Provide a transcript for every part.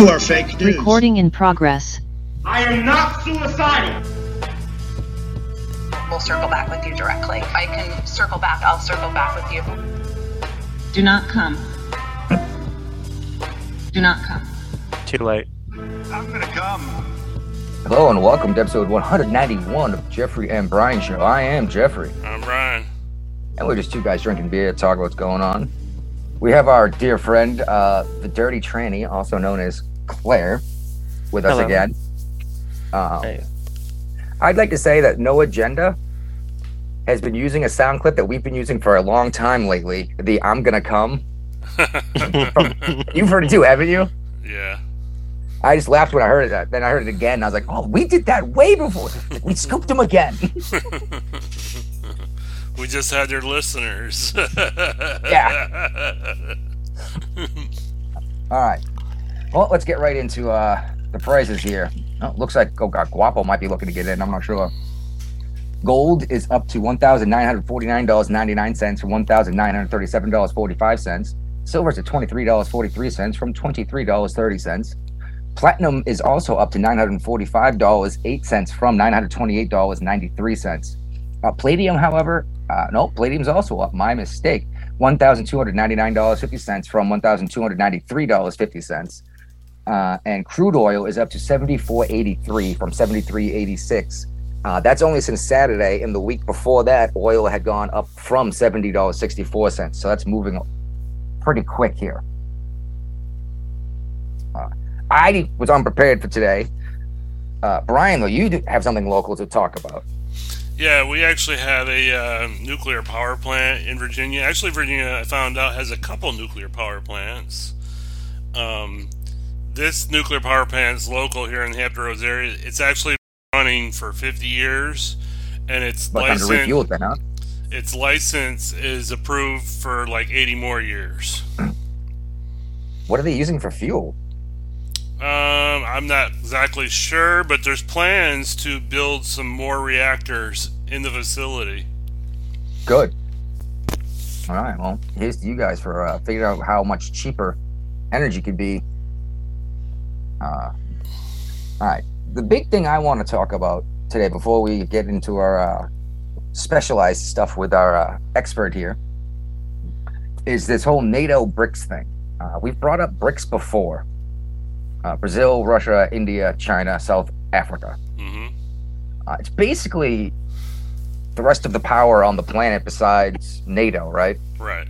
You are fake news. Recording in progress. I am not suicidal. We'll circle back with you directly. If I can circle back, I'll circle back with you. Do not come. Do not come. Too late. I'm gonna come. Hello and welcome to episode 191 of Jeffrey and Brian Show. I am Jeffrey, I'm Brian. and we're just two guys drinking beer, talking about what's going on. We have our dear friend, uh, the Dirty Tranny, also known as Claire, with us Hello. again. Um, Hey. I'd like to say that No Agenda has been using a sound clip that we've been using for a long time lately. The "I'm gonna come." You've heard it too, haven't you? yeah. I just laughed when I heard it. Then I heard it again. And I was like, "Oh, we did that way before. We scooped them again." we just had your listeners. Yeah. All right. Well, let's get right into uh, the prices here. Oh, looks like oh god, Guapo might be looking to get in. I'm not sure. Gold is up to one thousand nine hundred forty nine dollars ninety nine cents from one thousand nine hundred thirty seven dollars forty five cents. Silver is at twenty three dollars forty three cents from twenty three dollars thirty cents. Platinum is also up to nine hundred forty five dollars eight cents from nine hundred twenty eight dollars ninety three cents. Uh, palladium, however, uh, no, palladium's also up. My mistake. One thousand two hundred ninety nine dollars fifty cents from one thousand two hundred ninety three dollars fifty cents. Uh, and crude oil is up to seventy four eighty three from seventy three eighty six. Uh, that's only since Saturday, and the week before that, oil had gone up from seventy dollars sixty four cents. So that's moving pretty quick here. Uh, I was unprepared for today. Uh, Brian, though, you have something local to talk about. yeah, we actually have a uh, nuclear power plant in Virginia. Actually, Virginia, I found out, has a couple nuclear power plants. Um, this nuclear power plant is local here in the Hampton Roads area. It's actually running for 50 years, and it's But time licensed. refuel then, huh? its license is approved for like 80 more years. What are they using for fuel? Um, I'm not exactly sure, but there's plans to build some more reactors in the facility. Good. All right. Well, here's to you guys for uh, figuring out how much cheaper energy could be. Uh, all right. The big thing I want to talk about today, before we get into our uh, specialized stuff with our uh, expert here, is this whole NATO BRICS thing. Uh, we've brought up BRICS before uh, Brazil, Russia, India, China, South Africa. hmm Uh, it's basically the rest of the power on the planet besides NATO, right? Right.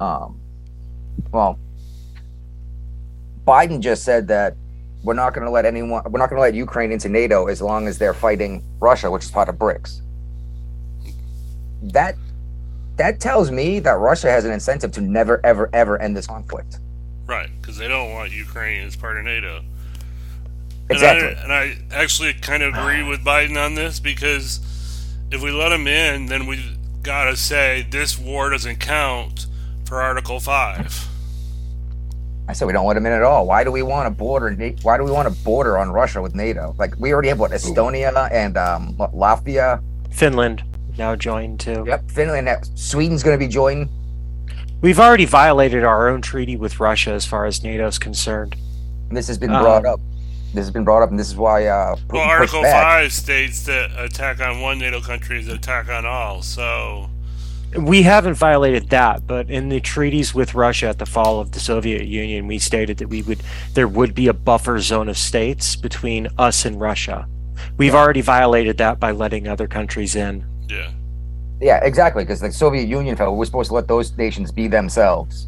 Um, well, Biden just said that we're not going to let anyone, we're not going to let Ukraine into NATO as long as they're fighting Russia, which is part of BRICS. That that tells me that Russia has an incentive to never, ever, ever end this conflict. Right. Because they don't want Ukraine as part of NATO. Exactly. And I, and I actually kind of agree with Biden on this because if we let them in, then we've got to say this war doesn't count for Article 5. I said we don't want them in at all. Why do we want a border? Why do we want a border on Russia with NATO? Like we already have what Estonia and um, what, Latvia. Finland now joined too. Yep, Finland. Sweden's going to be joining. We've already violated our own treaty with Russia as far as NATO's concerned. This has been brought Um, up. This has been brought up, and this is why uh, Putin Well, Article back. 5 states that attack on one NATO country is attack on all. So, We haven't violated that, but in the treaties with Russia at the fall of the Soviet Union, we stated that we would there would be a buffer zone of states between us and Russia. We've already violated that by letting other countries in. yeah. Yeah, exactly. Because the Soviet Union fell. we were supposed to let those nations be themselves,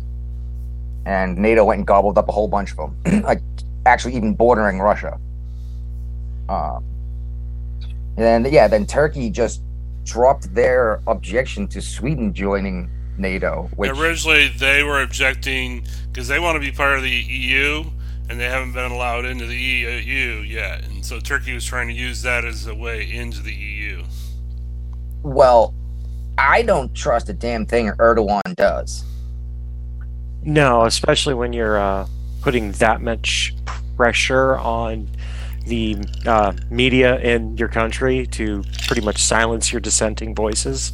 and NATO went and gobbled up a whole bunch of them, like actually even bordering Russia. Um, and then yeah, then Turkey just dropped their objection to Sweden joining NATO, which Originally, they were objecting because they want to be part of the EU and they haven't been allowed into the EU yet. And so Turkey was trying to use that as a way into the EU. well, I don't trust a damn thing Erdogan does. No, especially when you're uh, putting that much pressure on the uh, media in your country to pretty much silence your dissenting voices.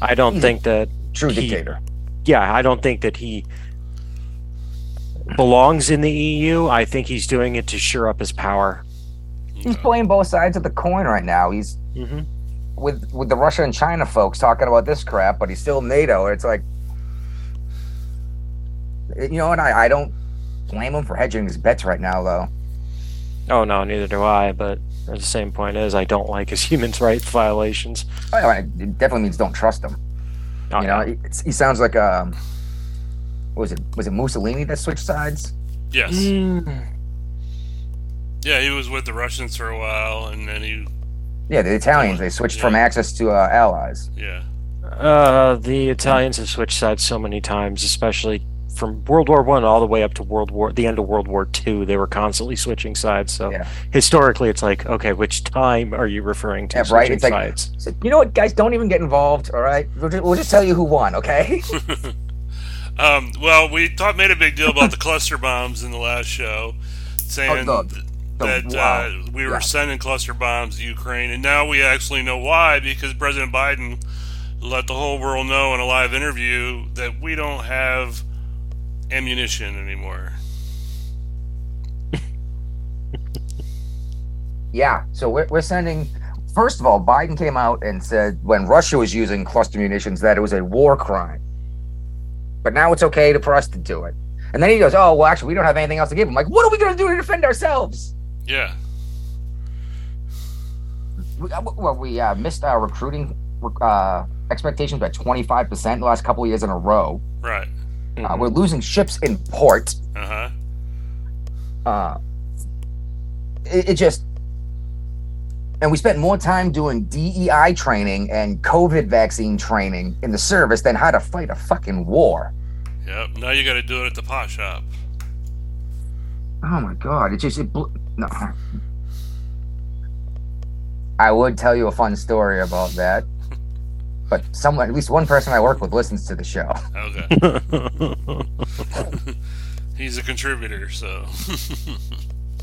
I don't think that True He- dictator. yeah, I don't think that he belongs in the EU. I think he's doing it to shore up his power. He's playing both sides of the coin right now. He's hmm with with the Russia and China folks talking about this crap, but he's still NATO. It's like, you know what? I, I don't blame him for hedging his bets right now, though. Oh no, neither do I. But the same point is, I don't like his human rights violations. I mean, It definitely means don't trust him. Oh, you know, yeah. he, he sounds like um, what was it? Was it Mussolini that switched sides? Yes. Mm. Yeah, he was with the Russians for a while, and then he, Yeah, the Italians they switched from Yeah. Axis to uh, Allies. yeah, Uh, the Italians have switched sides so many times, especially from World War One all the way up to World War the end of World War Two. They were constantly switching sides. So Yeah. historically, it's like, okay, which time are you referring to? Yeah, right, it's like- sides. So, you know what, guys? Don't even get involved. All right, we'll just, we'll just tell you who won. Okay. Um, well, we thought made a big deal about the cluster bombs in the last show, saying Oh, the- the- that wow. uh, we were Yeah. sending cluster bombs to Ukraine, and now we actually know why because President Biden let the whole world know in a live interview that we don't have ammunition anymore. Yeah, so we're, we're sending. First of all, Biden came out and said when Russia was using cluster munitions that it was a war crime. But now it's okay to, for us to do it. And then he goes, "Oh, well, actually, we don't have anything else to give them." Like, what are we going to do to defend ourselves? Yeah, We, uh, well, we uh, missed our recruiting uh, expectations by twenty five percent the last couple of years in a row. right. Uh, we're losing ships in port. Uh huh. uh it, it just and we spent more time doing DEI training and COVID vaccine training in the service than how to fight a fucking war. Yep. Now you got to do it at the pot shop. Oh my god! It just it bl- no. I would tell you a fun story about that, but someone, at least one person I work with, listens to the show. Okay. He's a contributor, so.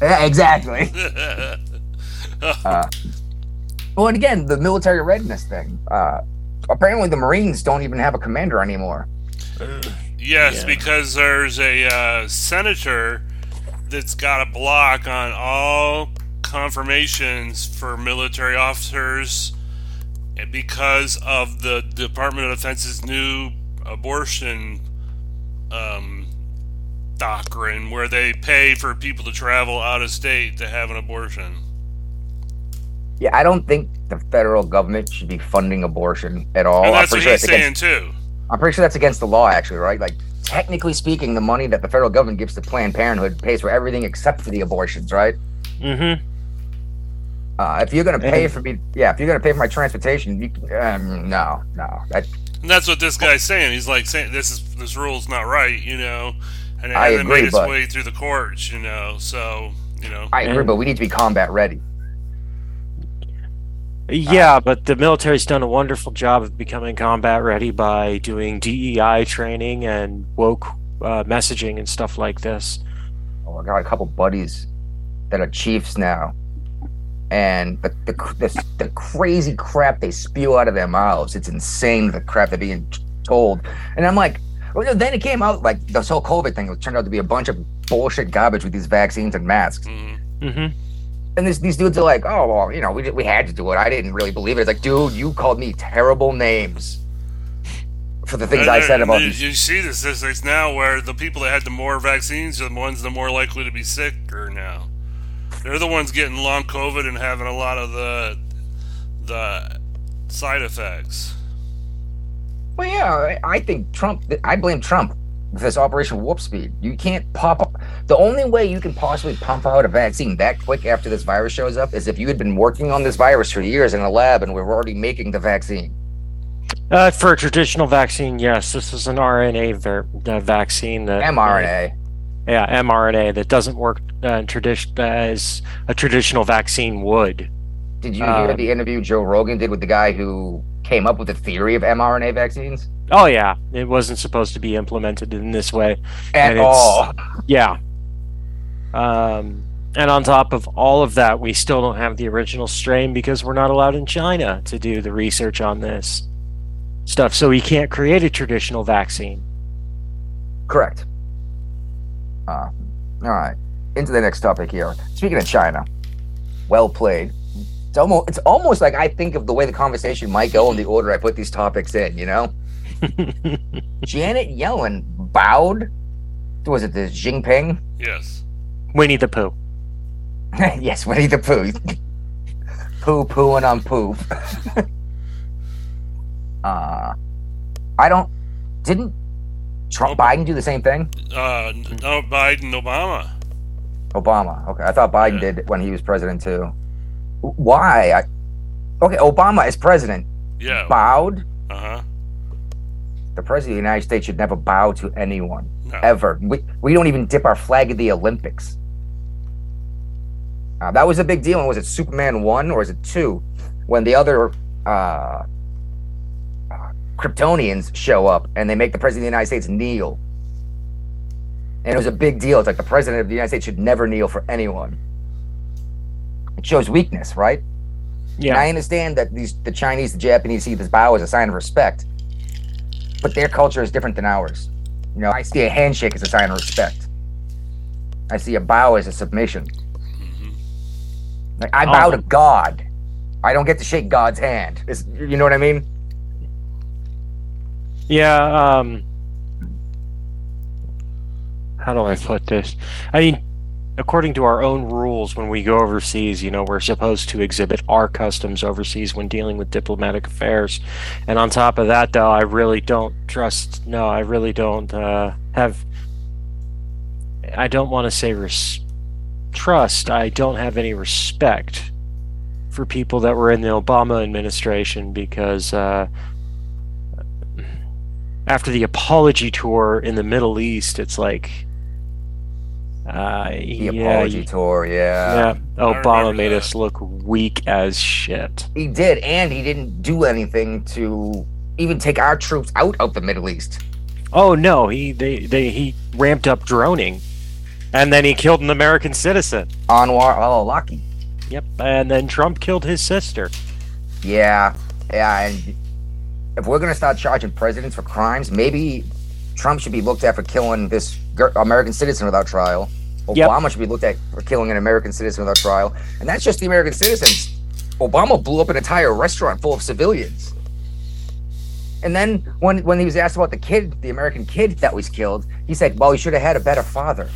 Yeah, exactly. Well, and again, the military readiness thing. Uh, apparently, the Marines don't even have a commander anymore. Yes, Yeah. because there's a uh, senator that's got a block on all confirmations for military officers and because of the Department of Defense's new abortion um, doctrine where they pay for people to travel out of state to have an abortion. Yeah, I don't think the federal government should be funding abortion at all. and I'm that's what pretty, sure he's that's against, saying too. I'm pretty sure that's against the law, actually, right? Like, technically speaking, the money that the federal government gives to Planned Parenthood pays for everything except for the abortions, right? mm-hmm. Uh, if you're gonna pay for me, yeah, if you're gonna pay for my transportation, you, um, no, no, that, And that's what this guy's saying. He's like saying this is this rule's not right, you know, and it I hasn't agree, made its but- way through the courts, you know. So you know, I agree, And- but we need to be combat ready. Yeah, but the military's done a wonderful job of becoming combat ready by doing DEI training and woke uh, messaging and stuff like this. Oh, I got a couple buddies that are chiefs now, and the the, the the crazy crap they spew out of their mouths. It's insane the crap they're being told. And I'm like, well, then it came out like this whole COVID thing it turned out to be a bunch of bullshit garbage with these vaccines and masks. mhm. Mm-hmm. And this, these dudes are like, oh well, you know, we we had to do it. I didn't really believe it. It's like, dude, you called me terrible names for the things And I said about you, these. you see the statistics now where the people that had the more vaccines are the ones that are more likely to be sicker now. They're the ones getting long COVID and having a lot of the the side effects. Well, yeah, I I think Trump. I blame Trump with this Operation Warp Speed. You can't pop up. The only way you can possibly pump out a vaccine that quick after this virus shows up is if you had been working on this virus for years in a lab and we're already making the vaccine. Uh, for a traditional vaccine, yes, this is an RNA ver- uh, vaccine that mRNA. Yeah, mRNA that doesn't work uh, tradition as a traditional vaccine would. Did you hear Um, the interview Joe Rogan did with the guy who came up with the theory of mRNA vaccines? Oh yeah, it wasn't supposed to be implemented in this way. At And it's- all. Yeah. Um, and on top of all of that, we still don't have the original strain because we're not allowed in China to do the research on this stuff. So we can't create a traditional vaccine. Correct. Uh, all right. Into the next topic here. Speaking of China, well played. It's almost it's almost like I think of the way the conversation might go in the order I put these topics in. You know, Janet Yellen bowed. Was it the Jinping? Yes. Winnie the Pooh. yes, Winnie the Pooh. poo pooing on poop. uh, I don't. Didn't Trump Biden do the same thing? Uh, no, Biden, Obama. Obama. Okay, I thought Biden Yeah. did when he was president too. Why? I, okay, Obama is president. Yeah. Bowed. Uh huh. The president of the United States should never bow to anyone No. ever. We we don't even dip our flag at the Olympics. Uh, that was a big deal. And was it Superman one or is it two? When the other uh, Kryptonians show up and they make the president of the United States kneel. And it was a big deal. It's like the president of the United States should never kneel for anyone. It shows weakness, right? And I understand that these the Chinese, the Japanese see this bow as a sign of respect, but their culture is different than ours. You know, I see a handshake as a sign of respect. I see a bow as a submission. Mm-hmm. Like I bow Oh. to God. I don't get to shake God's hand. Is you know what I mean? Yeah. Um. How do I put this? I mean, according to our own rules, when we go overseas, you know, we're supposed to exhibit our customs overseas when dealing with diplomatic affairs. And on top of that, though, I really don't trust. No, I really don't uh, have. I don't want to say res- trust. I don't have any respect for people that were in the Obama administration because. Uh, after the apology tour in the Middle East, it's like, uh, The yeah, apology y- tour, yeah. yeah, Obama made that. us look weak as shit. He did, and he didn't do anything to even take our troops out of the Middle East. Oh no, he they, they he ramped up droning, and then he killed an American citizen. Anwar al-Awlaki. Yep, and then Trump killed his sister. Yeah, yeah, and if we're gonna start charging presidents for crimes, maybe Trump should be looked at for killing this American citizen without trial. Yep. Obama should be looked at for killing an American citizen without trial, and that's just the American citizens. Obama blew up an entire restaurant full of civilians. And then when when he was asked about the kid, the American kid that was killed, he said, "Well, he should have had a better father."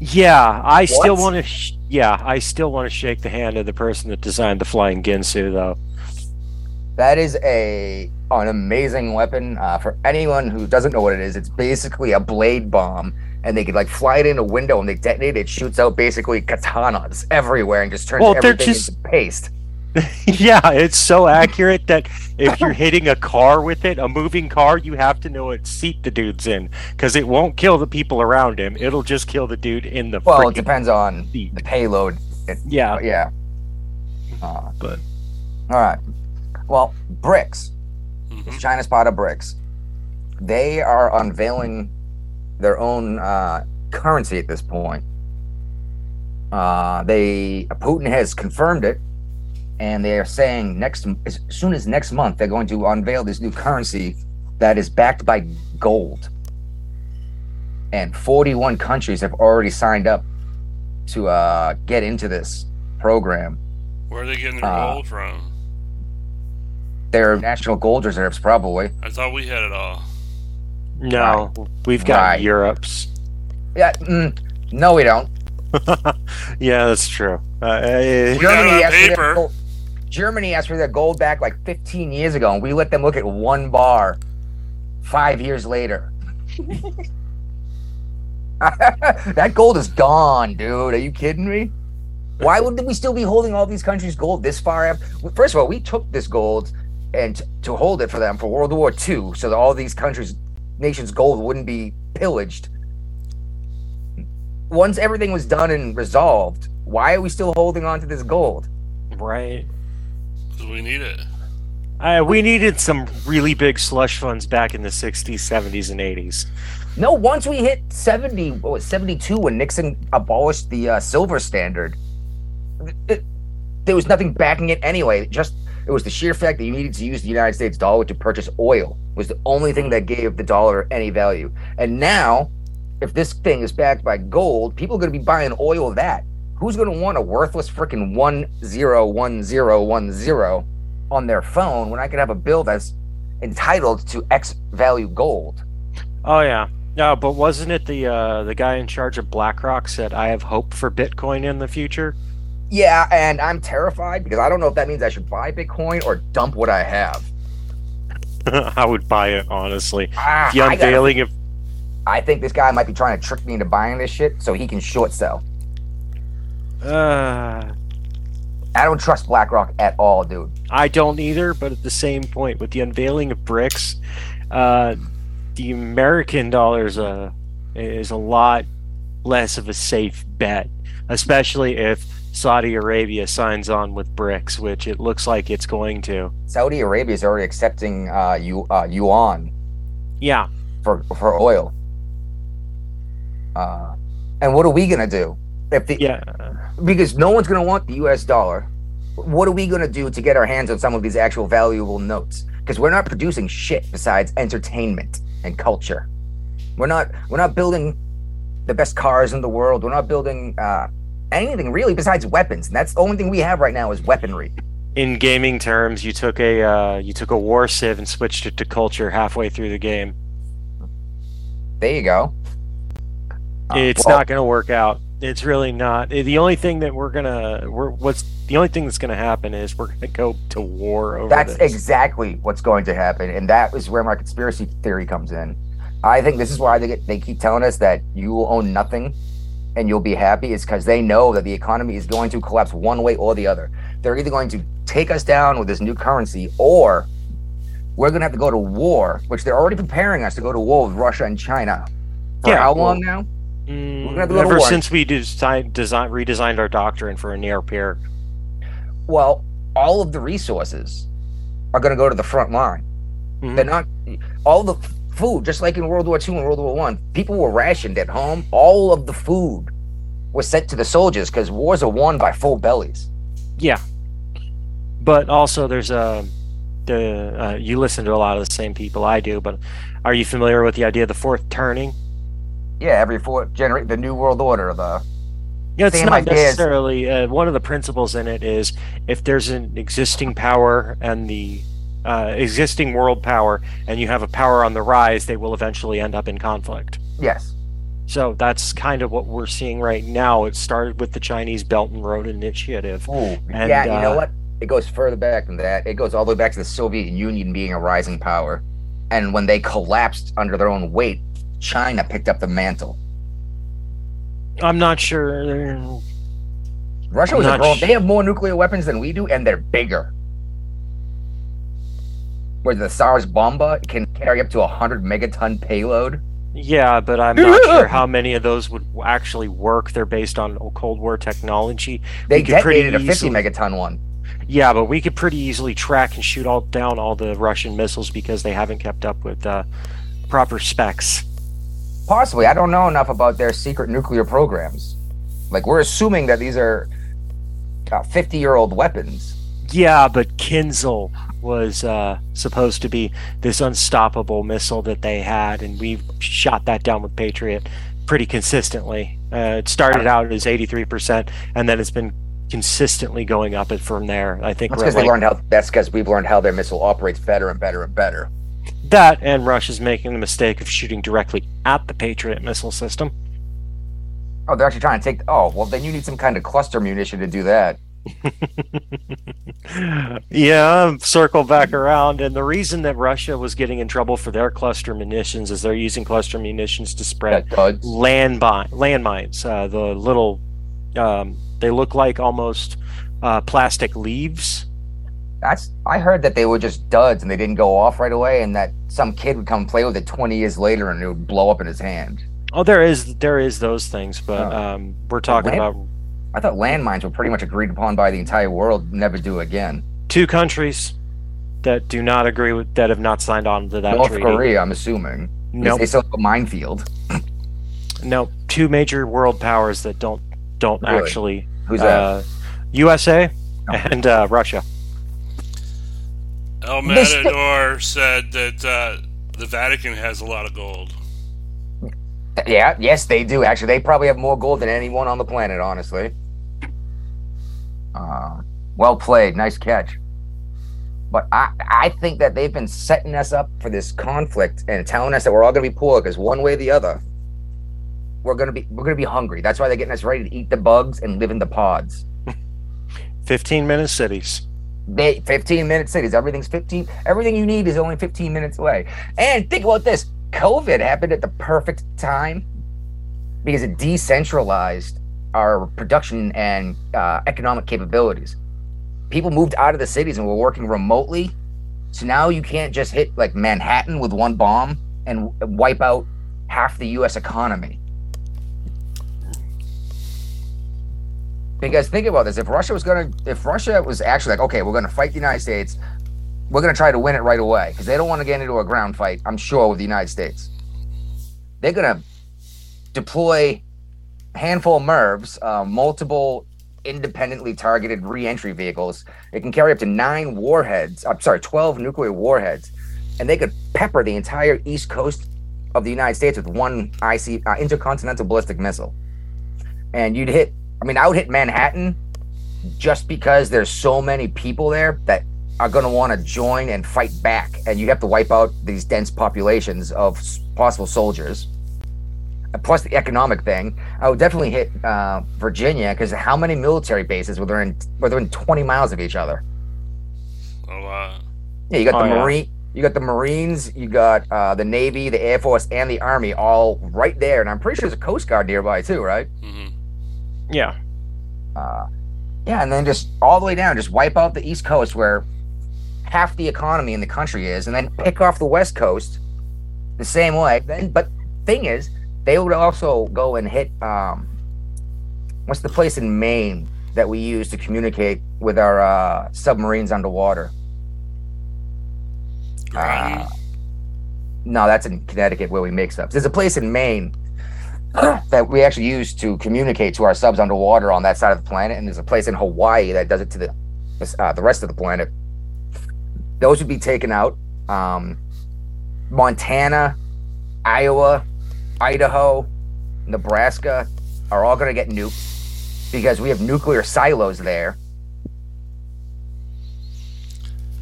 Yeah, I still want to. Sh- yeah, I still want to shake the hand of the person that designed the flying Ginsu, though. That is a an amazing weapon. Uh, for anyone who doesn't know what it is, it's basically a blade bomb, and they could like fly it in a window and they detonate it. Shoots out basically katanas everywhere and just turns Well, everything just- into paste. yeah, it's so accurate that if you're hitting a car with it, a moving car, you have to know what seat the dude's in because it won't kill the people around him. It'll just kill the dude in the. Well, it depends on seat. the payload. It, Yeah, yeah. Uh, but all right. Well, BRICS. Mhm. China's part of BRICS. They are unveiling their own uh, currency at this point. Uh, they Putin has confirmed it, and they are saying next as soon as next month they're going to unveil this new currency that is backed by gold. And 41 countries have already signed up to uh, get into this program. Where are they getting their Uh, gold from? Their national gold reserves, probably. I thought we had it all. no, we've got Right. Europe's. Yeah, mm, no, we don't. Yeah, that's true. Uh, uh, got it Germany on asked for their paper. gold, Germany asked for their gold back like 15 years ago, and we let them look at one bar five years later. that gold is gone, dude. Are you kidding me? Why would we still be holding all these countries' gold this far? af- First of all, we took this gold and to hold it for them for World War II, so that all these countries, nations' gold wouldn't be pillaged. Once everything was done and resolved, why are we still holding on to this gold? right. Because we need it. Uh, we needed some really big slush funds back in the 60s, 70s, and 80s. No, once we hit 70, what was 72 when Nixon abolished the uh, silver standard, it- there was nothing backing it anyway. Just it was the sheer fact that you needed to use the United States dollar to purchase oil was the only thing that gave the dollar any value. And now if this thing is backed by gold, people are going to be buying oil of that. Who's going to want a worthless freaking one zero one zero one zero on their phone when I could have a bill that's entitled to X value gold? Oh yeah. No, but wasn't it the uh, the guy in charge of BlackRock said I have hope for Bitcoin in the future? Yeah, and I'm terrified because I don't know if that means I should buy Bitcoin or dump what I have. I would buy it honestly. Ah, The unveiling of I think this guy might be trying to trick me into buying this shit so he can short sell. uh, I don't trust BlackRock at all, dude. I don't either, but at the same point, with the unveiling of BRICS, uh, the American dollar is a is a lot less of a safe bet, especially if Saudi Arabia signs on with BRICS, which it looks like it's going to. Saudi Arabia is already accepting uh, yu- uh, yuan Yeah, for for oil. Uh, and what are we gonna do if the yeah. because no one's gonna want the U.S. dollar? What are we gonna do to get our hands on some of these actual valuable notes? Because we're not producing shit besides entertainment and culture. We're not we're not building the best cars in the world. We're not building uh, anything really besides weapons. And that's the only thing we have right now is weaponry. In gaming terms, you took a uh, you took a war civ and switched it to culture halfway through the game. There you go. Uh, it's well, not going to work out. It's really not. Eh, The only thing that we're gonna we're what's the only thing that's going to happen is we're going to go to war over That's this. exactly what's going to happen, and that is where my conspiracy theory comes in. I think this is why they get, they keep telling us that you will own nothing and you'll be happy. Is because they know that the economy is going to collapse one way or the other. They're either going to take us down with this new currency, or we're going to have to go to war, which they're already preparing us to go to war with Russia and China. For Yeah, how well- long now? Mm, gonna have to go to ever war. since we design, design redesigned our doctrine for a near peer. Well, all of the resources are going to go to the front line. Mhm. They're not all the f- food, just like in World War II and World War One. People were rationed at home. All of the food was sent to the soldiers because wars are won by full bellies. Yeah, but also there's a the uh, you listen to a lot of the same people I do. But are you familiar with the idea of the fourth turning? Yeah, every fourth generate the New World Order. The Yeah, it's not ideas. necessarily. Uh, one of the principles in it is if there's an existing power and the uh, existing world power, and you have a power on the rise, they will eventually end up in conflict. yes, So that's kind of what we're seeing right now. It started with the Chinese Belt and Road Initiative. Ooh, And, yeah. You know uh, what? It goes further back than that. It goes all the way back to the Soviet Union being a rising power, and when they collapsed under their own weight, China picked up the mantle. I'm not sure. Russia was a grown. sh- They have more nuclear weapons than we do, and they're bigger. Where the Tsar Bomba can carry up to a hundred megaton payload. Yeah, but I'm not sure how many of those would actually work. They're based on Cold War technology. They We could pretty detonated a fifty easily- megaton one. Yeah, but we could pretty easily track and shoot all down all the Russian missiles because they haven't kept up with uh, proper specs. Possibly, I don't know enough about their secret nuclear programs. Like we're assuming that these are fifty-year-old weapons. Yeah, but Kinzhal was uh, supposed to be this unstoppable missile that they had, and we shot that down with Patriot pretty consistently. Uh, it started out as 83%, and then it's been consistently going up from there. I think That's because like, learned how. That's because we've learned how their missile operates better and better and better. that, and Russia's making the mistake of shooting directly at the Patriot missile system. Oh, they're actually trying to take. Oh, well, then you need some kind of cluster munition to do that. yeah, circle back around. And the reason that Russia was getting in trouble for their cluster munitions is they're using cluster munitions to spread duds. landmine landmines. Uh, the little, um, they look like almost uh, plastic leaves. That's. I heard that they were just duds and they didn't go off right away, and that some kid would come play with it twenty years later and it would blow up in his hand. Oh, there is there is those things, but Oh. um, we're talking land- about I thought landmines were pretty much agreed upon by the entire world, never do again. two countries that do not agree with that have not signed on to that North treaty. Korea, I'm assuming. Nope. They still have a minefield. No, two major world powers that don't don't Really? actually. Who's that? Uh, USA Oh. and uh, Russia. El They still- Matador said that uh, the Vatican has a lot of gold. Yeah, yes, they do. Actually, they probably have more gold than anyone on the planet, honestly. Uh, well played. Nice catch. But I, I think that they've been setting us up for this conflict and telling us that we're all going to be poor because one way or the other, we're going to be we're going to be hungry. That's why they're getting us ready to eat the bugs and live in the pods. 15 minute cities. They 15 minute cities. Everything's 15. Everything you need is only 15 minutes away. And think about this: COVID happened at the perfect time because it decentralized our production and uh, economic capabilities. People moved out of the cities and were working remotely. So now you can't just hit like Manhattan with one bomb and wipe out half the U.S. economy. Because think about this: if Russia was gonna, if Russia was actually like, okay, we're gonna fight the United States, we're gonna try to win it right away because they don't want to get into a ground fight. I'm sure with the United States, they're gonna deploy a handful of MIRVs, uh, multiple independently targeted re-entry vehicles. It can carry up to nine warheads. I'm sorry, twelve nuclear warheads, and they could pepper the entire east coast of the United States with one IC uh, intercontinental ballistic missile. And you'd hit. I mean, I would hit Manhattan just because there's so many people there that are going to want to join and fight back, and you have to wipe out these dense populations of possible soldiers. Plus the economic thing, I would definitely hit uh, Virginia because how many military bases were there in were there in 20 miles of each other? A lot. Yeah, you got Oh, the yeah. marine, you got the Marines, you got uh, the Navy, the Air Force, and the Army all right there, and I'm pretty sure there's a Coast Guard nearby too, right? hmm Yeah. Uh, yeah, and then just all the way down, just wipe out the East Coast where half the economy in the country is, and then pick off the West Coast the same way. Then, but thing is, they would also go and hit um, what's the place in Maine that we use to communicate with our uh, submarines underwater? Uh, no, that's in Connecticut where we make subs. There's a place in Maine that we actually use to communicate to our subs underwater on that side of the planet, and there's a place in Hawaii that does it to the uh, the rest of the planet. Those would be taken out. Um, Montana, Iowa, Idaho, Nebraska are all going to get nuked because we have nuclear silos there.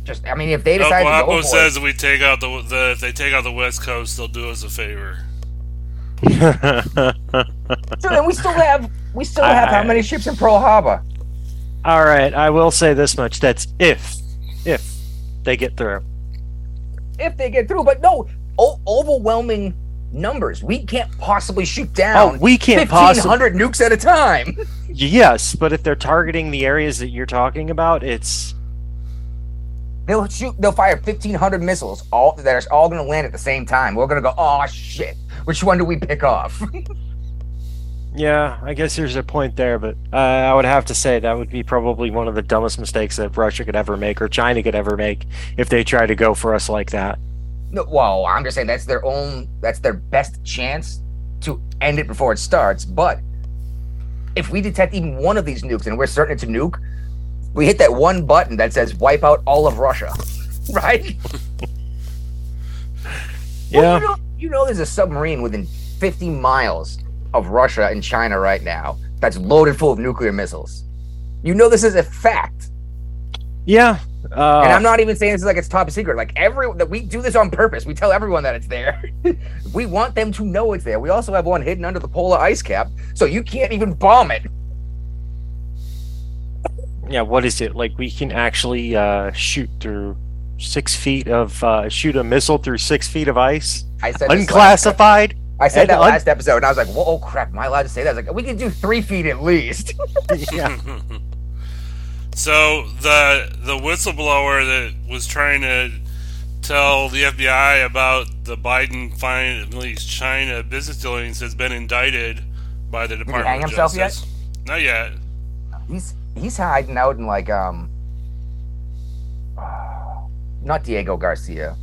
Just, I mean, if they El decide to go Guapo for it, says if we take out the, the if they take out the West Coast, they'll do us a favor. So then we still have we still I- have how many ships in Pearl Harbor? All right, I will say this much. That's if, if they get through. If they get through, but no, o- overwhelming numbers. We can't possibly shoot down Oh, we can't possibly. hundred nukes at a time. Yes, but if they're targeting the areas that you're talking about, it's They'll shoot. They'll fire fifteen hundred missiles, all that are all going to land at the same time. We're going to go. Oh shit! Which one do we pick off? yeah. I guess there's a point there, but uh, I would have to say that would be probably one of the dumbest mistakes that Russia could ever make or China could ever make if they try to go for us like that. No, well, I'm just saying that's their own. That's their best chance to end it before it starts. But if we detect even one of these nukes and we're certain it's a nuke, we hit that one button that says wipe out all of Russia, right? Well, Yeah. you, know, you know there's a submarine within 50 miles of Russia and China right now that's loaded full of nuclear missiles. You know this is a fact. Yeah. Uh, and I'm not even saying this is like it's top secret. Like every that we do this on purpose. We tell everyone that it's there. we want them to know it's there. We also have one hidden under the polar ice cap, so you can't even bomb it. yeah. What is it like? We can actually uh, shoot through six feet of uh, shoot a missile through six feet of ice, I said unclassified. I said that un- last episode, and I was like, "Whoa, oh crap! Am I allowed to say that?" I was like, "We can do three feet at least." yeah. So the the whistleblower that was trying to tell the FBI about the Biden finally China business dealings has been indicted by the Department hang of himself Justice. Not yet. He's he's hiding out in like um not Diego Garcia.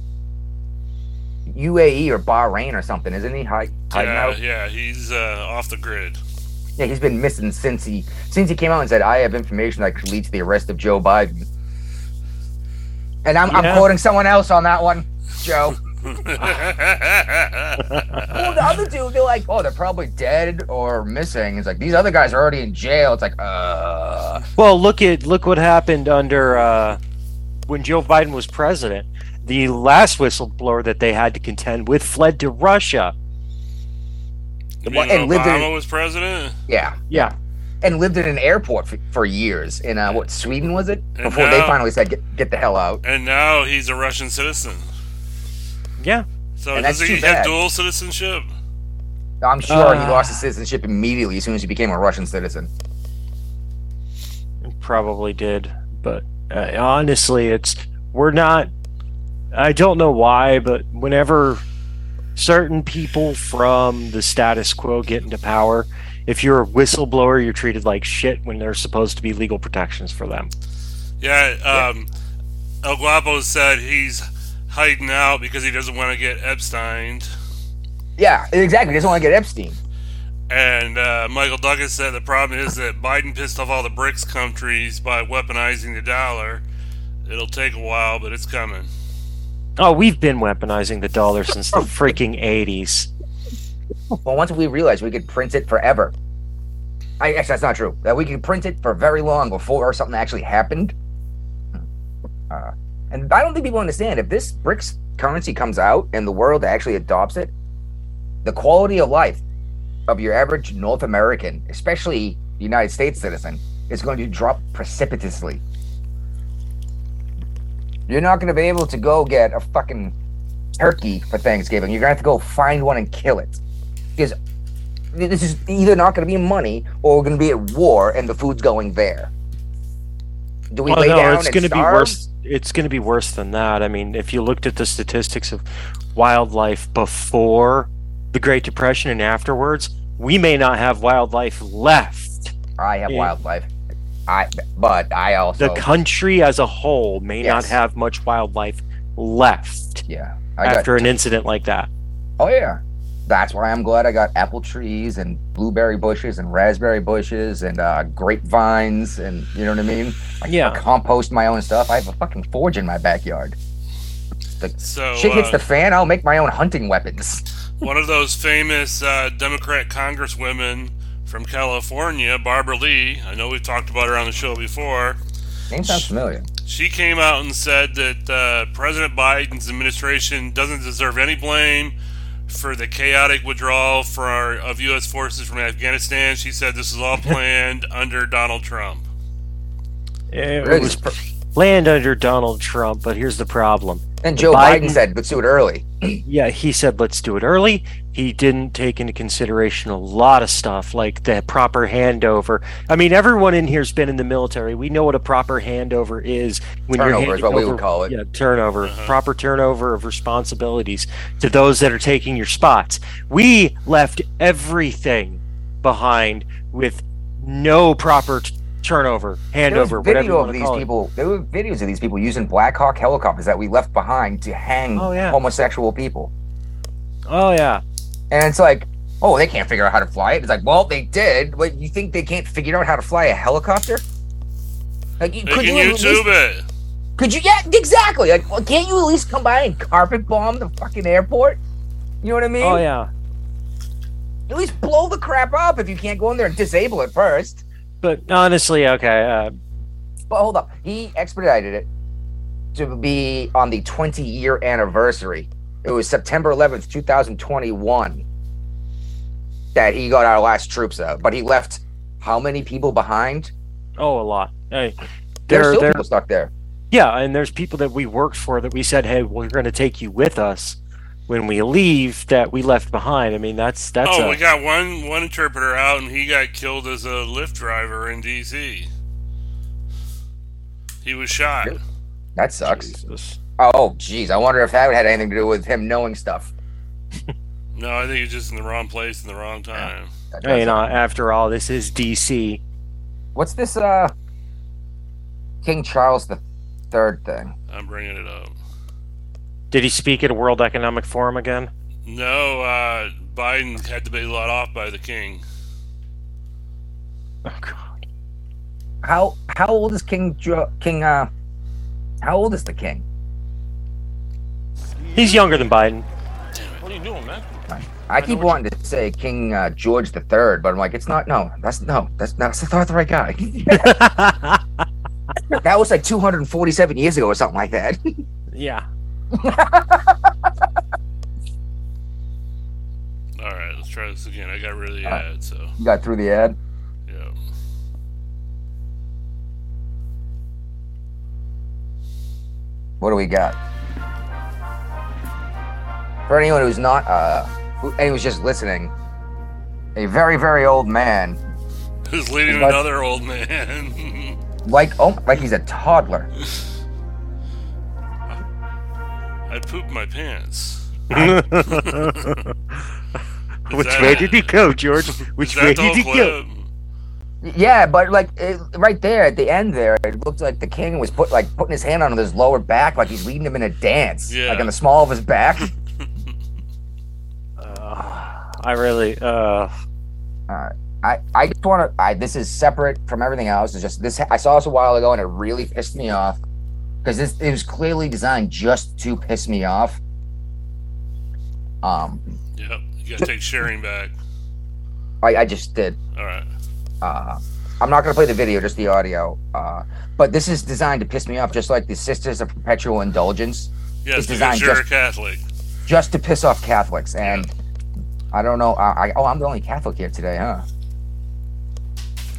UAE or Bahrain or something, isn't he? Hide, hiding Yeah, out? yeah, he's uh, off the grid. Yeah, he's been missing since he since he came out and said, "I have information that could lead to the arrest of Joe Biden." And I'm, I'm quoting someone else on that one, Joe. well, the other two, they're like, oh, they're probably dead or missing. It's like these other guys are already in jail. It's like, uh, Well, look at look what happened under uh, when Joe Biden was president. The last whistleblower that they had to contend with fled to Russia. You Well, mean and lived in- Obama was president? yeah, Yeah, and lived in an airport for, for years in uh, what Sweden was it? And Before they finally said, get, get the hell out. And now he's a Russian citizen. yeah. So And does that's he too have bad. dual citizenship? I'm sure he Uh, lost his citizenship immediately as soon as he became a Russian citizen. Probably did, but uh, honestly, it's we're not. I don't know why, but whenever certain people from the status quo get into power, if you're a whistleblower, you're treated like shit when there's supposed to be legal protections for them. Yeah, um, El Guapo said he's hiding out because he doesn't want to get Epsteined. Yeah, exactly. He doesn't want to get Epstein. And uh, Michael Douglas said the problem is that Biden pissed off all the BRICS countries by weaponizing the dollar. It'll take a while, but it's coming. Oh, we've been weaponizing the dollar since the freaking 80s. Well, once we realized we could print it forever. I actually that's not true. That we could print it for very long before something actually happened. Uh, and I don't think people understand if this BRICS currency comes out and the world actually adopts it, the quality of life of your average North American, especially United States citizen, is going to drop precipitously. You're not going to be able to go get a fucking turkey for Thanksgiving. You're going to have to go find one and kill it because this is either not going to be money or we're going to be at war and the food's going there. Do we Well, lay no, down it's going to be worse. It's going to be worse than that. I mean, if you looked at the statistics of wildlife before the Great Depression and afterwards, we may not have wildlife left. I have Yeah. wildlife. I, but I also, The country as a whole may not have much wildlife left yeah. I after got, an incident like that. oh yeah, that's why I'm glad I got apple trees and blueberry bushes and raspberry bushes and uh, grapevines and you know what I mean. I Yeah. compost my own stuff. I have a fucking forge in my backyard. So Shit hits uh, the fan. I'll make my own hunting weapons. one of those famous uh, Democrat congresswomen from California, Barbara Lee. I know we've talked about her on the show before. Name sounds familiar. She came out and said that uh, President Biden's administration doesn't deserve any blame for the chaotic withdrawal for our, of U.S. forces from Afghanistan. She said this was all planned under Donald Trump. It Really? was planned under Donald Trump, but here's the problem. And Joe Biden- Biden said, "Let's do it early." Yeah, he said let's do it early. He didn't take into consideration a lot of stuff like the proper handover. I mean, everyone in here's been in the military. We know what a proper handover is when you're Turnover is handing what we would call it. Yeah, turnover, uh-huh. proper turnover of responsibilities to those that are taking your spots. We left everything behind with no proper t- turnover, There was handover, whatever you video of these call it. people. There were videos of these people using Black Hawk helicopters that we left behind to hang Oh, yeah. homosexual people. Oh yeah. And it's like, oh, they can't figure out how to fly it. It's like, well, they did. But you think they can't figure out how to fly a helicopter? Like, you- They could can you at least- it. Could you? Yeah, exactly. Like, well, can't you at least come by and carpet bomb the fucking airport? You know what I mean? Oh yeah. At least blow the crap up if you can't go in there and disable it first. But honestly, okay. Uh, But hold up, he expedited it to be on the 20 year anniversary. It was September 11th, 2021, that he got our last troops out. But he left how many people behind? oh, a lot. Hey, There's there, still people stuck there. Yeah, and there's people that we worked for that we said, "Hey, we're going to take you with us when we leave." That we left behind. I mean, that's that's. Oh, a- we got one one interpreter out, and he got killed as a Lyft driver in D.C. He was shot. That sucks. Jesus. Oh, geez. I wonder if that had anything to do with him knowing stuff. No, I think he's just in the wrong place in the wrong time. That Hey, you know, after all, this is DC. What's this, uh, King Charles the Third thing? I'm bringing it up. Did he speak at a World Economic Forum again? No, uh, Biden had to be let off by the king. Oh God. How how old is King jo- King uh how old is the king? He's younger than Biden. What are you doing, man? I keep what wanting to say King uh, George the Third, but I'm like, it's not. No, that's no, that's that's not the right guy. that was like 247 years ago or something like that. yeah. All right, let's try this again. I got rid of the All right. ad, so You got through the ad. yeah. What do we got? For anyone who's not, uh, who, and who's just listening, a very, very old man, Who's leading But- another old man? like oh, like he's a toddler. I pooped my pants. Which that- way did he go, George? Which way did he whole go? Yeah, but like it, right there at the end there, it looked like the king was put like putting his hand on his lower back, like he's leading him in a dance, Yeah. like on the small of his back. Uh, I really. Uh, I, I just want to. I this is separate from everything else. It's just this. I saw this a while ago and it really pissed me off because this it was clearly designed just to piss me off. Um, Yep, you gotta take sharing back. I, I just did. All right. Uh, I'm not gonna play the video, just the audio. Uh, but this is designed to piss me off, just like the Sisters of Perpetual Indulgence, Yes, It's designed you're just- a Catholic. just to piss off Catholics. And I don't know. I, I oh, I'm the only Catholic here today, huh?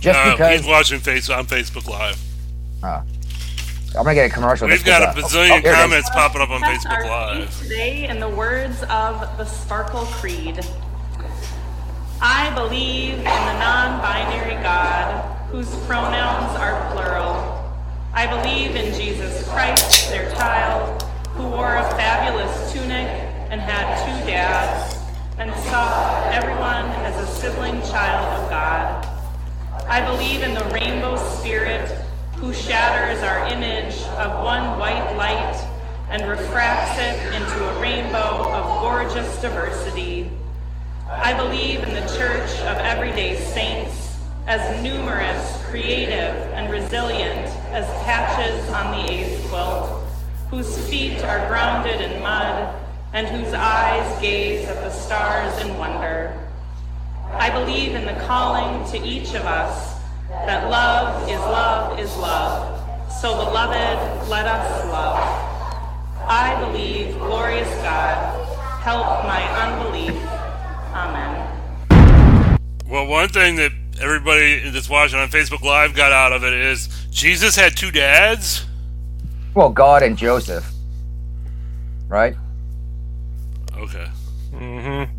Just Uh, because he's watching face on Facebook Live. I'm gonna get a commercial. We've got a uh, bazillion oh, here it is. comments popping up on Facebook Live. Today, in the words of the Sparkle Creed, I believe in the non-binary God whose pronouns are plural. I believe in Jesus Christ, their child, who wore a fabulous tunic and had two dads, and saw everyone as a sibling child of God. I believe in the rainbow spirit who shatters our image of one white light and refracts it into a rainbow of gorgeous diversity. I believe in the church of everyday saints as numerous, creative, and resilient as patches on the eighth quilt, whose feet are grounded in mud and whose eyes gaze at the stars in wonder. I believe in the calling to each of us that love is love is love. So, beloved, let us love. I believe, glorious God, help my unbelief. Amen. Well, one thing that everybody that's watching on Facebook Live got out of it is Jesus had two dads. Well, God and Joseph, right? Okay. Mm-hmm.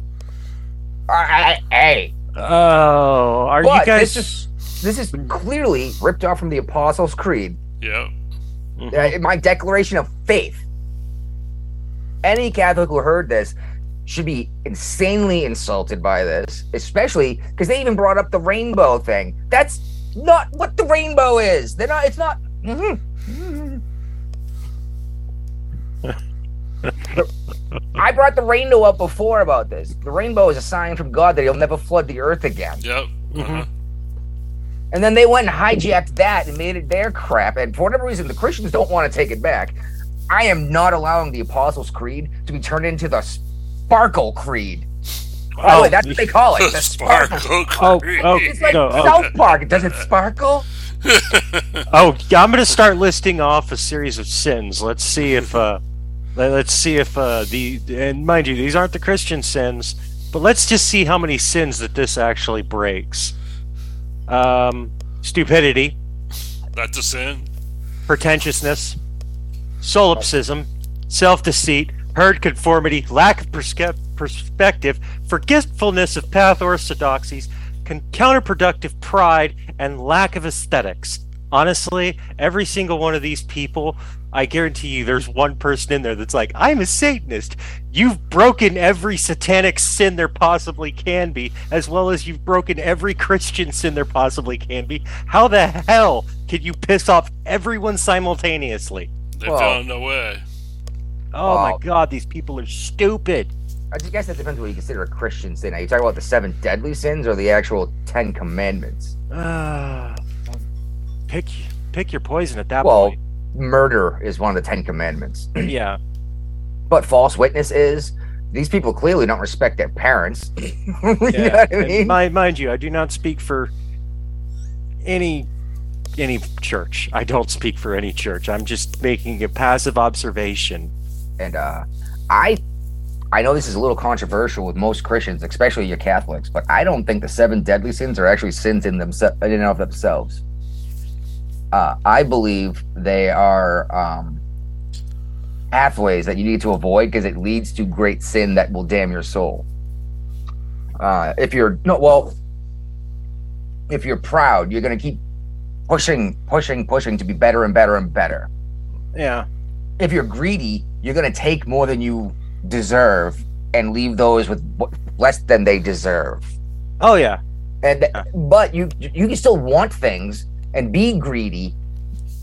I, I, hey, Oh, are but you guys? this is this is clearly ripped off from the Apostles' Creed. Yep. Uh, my declaration of faith. Any Catholic who heard this should be insanely insulted by this, especially because they even brought up the rainbow thing. That's not what the rainbow is. They're not. It's not. mhm. I brought the rainbow up before about this. The rainbow is a sign from God that He'll never flood the earth again. Yep. Uh-huh. And then they went and hijacked that and made it their crap. And for whatever reason, the Christians don't want to take it back. I am not allowing the Apostles' Creed to be turned into the Sparkle Creed. Oh, that's what they call it. The Sparkle. Sparkle Oh, Creed. oh, It's like No, oh. South Park. Does it sparkle? Oh, I'm going to start listing off a series of sins. Let's see if uh let- let's see if uh the and mind you, these aren't the Christian sins, but let's just see how many sins that this actually breaks. Um stupidity, That's a sin. pretentiousness, solipsism, self-deceit, herd conformity, lack of perspective, forgetfulness of path orthodoxies, con- counterproductive pride, and lack of aesthetics. Honestly, every single one of these people, I guarantee you there's one person in there that's like, I'm a Satanist. You've broken every satanic sin there possibly can be, as well as you've broken every Christian sin there possibly can be. How the hell can you piss off everyone simultaneously? They Well- found no way. Oh my god, these people are stupid. I just guess that depends what you consider a Christian sin. Are you talking about the seven deadly sins or the actual Ten Commandments? Ah, pick pick your poison at that Well, point. Murder is one of the Ten Commandments. Yeah. but false witness is these people clearly don't respect their parents. Yeah. I mean? mind, mind you, I do not speak for any any church. I don't speak for any church. I'm just making a passive observation. and uh, I, I know this is a little controversial with most Christians, especially your Catholics, but I don't think the seven deadly sins are actually sins in themselves, in and of themselves. Uh, I believe they are um, pathways that you need to avoid because it leads to great sin that will damn your soul. Uh, if you're no, well, if you're proud, you're gonna keep pushing, pushing, pushing to be better and better and better Yeah. if you're greedy, you're gonna take more than you deserve and leave those with less than they deserve. Oh yeah. And th- but you you can still want things and be greedy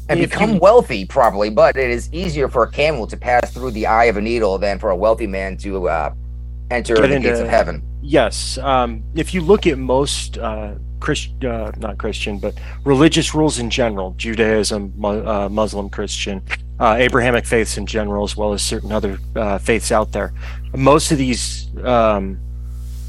and If become you- wealthy, probably. But it is easier for a camel to pass through the eye of a needle than for a wealthy man to uh, enter the into- gates of heaven. Yes. Um, if you look at most uh, Christ, uh, not Christian, but religious rules in general, Judaism, mu- uh, Muslim, Christian, uh, Abrahamic faiths in general, as well as certain other uh, faiths out there, most of these um,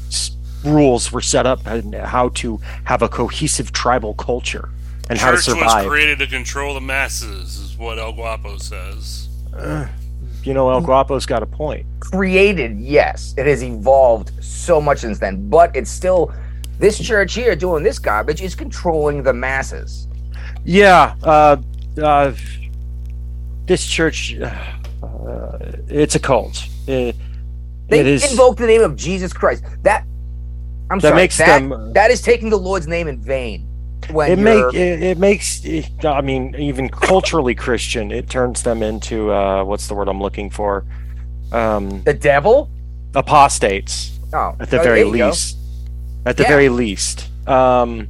s- rules were set up how to have a cohesive tribal culture and how to Church was created to control the masses, is what El Guapo says. You know, El Guapo's got a point. Created, yes, it has evolved so much since then, but it's still this church here doing this garbage is controlling the masses. Yeah, uh, uh, this church, uh, it's a cult. It, They it is. invoke the name of Jesus Christ. That I'm That sorry. makes that, them, uh, that is taking the Lord's name in vain. When it make it, it makes. It, I mean, even culturally Christian, it turns them into uh, what's the word I'm looking for? Um, the devil. apostates Oh, at the oh, very you go. least. At the Yeah. very least. Um,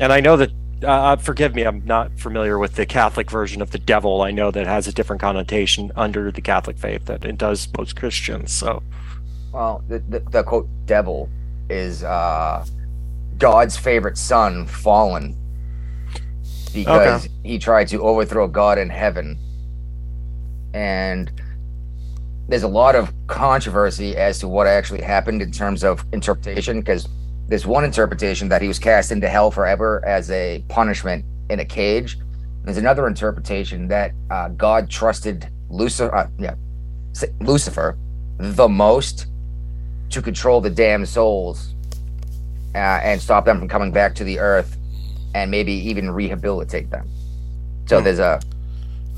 and I know that. Uh, forgive me, I'm not familiar with the Catholic version of the devil. I know that has a different connotation under the Catholic faith that it does most Christians. So. Well, the, the, the quote devil is uh, God's favorite son, fallen, because he tried to overthrow God in heaven. And there's a lot of controversy as to what actually happened in terms of interpretation, because there's one interpretation that he was cast into hell forever as a punishment in a cage. There's another interpretation that uh, God trusted Lucifer, uh, yeah, Lucifer, the most to control the damned souls uh, and stop them from coming back to the earth and maybe even rehabilitate them. So Hmm. there's a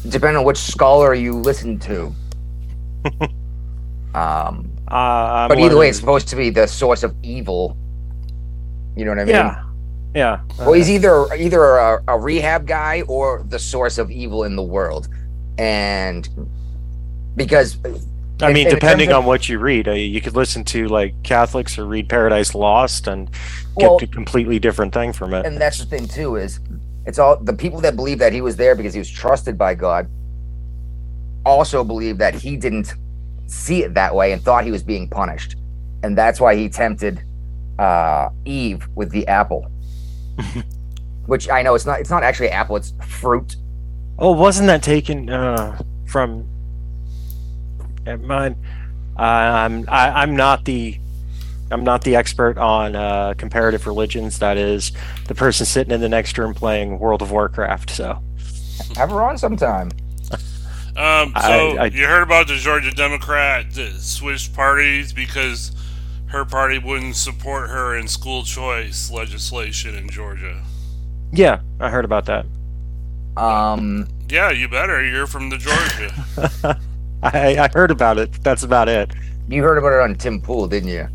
depending on which scholar you listen to. um, Uh, but either way, it's supposed to be the source of evil. You know what I mean? yeah, yeah. Well, he's either either a, a rehab guy or the source of evil in the world, and because I mean, depending of- on what you read, uh, you could listen to like Catholics or read Paradise Lost and get Well- a completely different thing from it. and that's the thing too is it's all the people that believe that he was there because he was trusted by God also believe that he didn't see it that way and thought he was being punished, and that's why he tempted uh, Eve with the apple. Which I know it's not. It's not actually apple. It's fruit. Oh, wasn't that taken uh, from? Never mind. Uh, I'm I, I'm not the I'm not the expert on uh, comparative religions. That is the person sitting in the next room playing World of Warcraft. So Have her on sometime. Um, so I- I- you heard about the Georgia Democrat that switched parties because her party wouldn't support her in school choice legislation in Georgia. yeah, I heard about that. Um, Yeah, you better. You're from the Georgia. I, I heard about it. That's about it. you heard about it on Tim Pool, didn't you?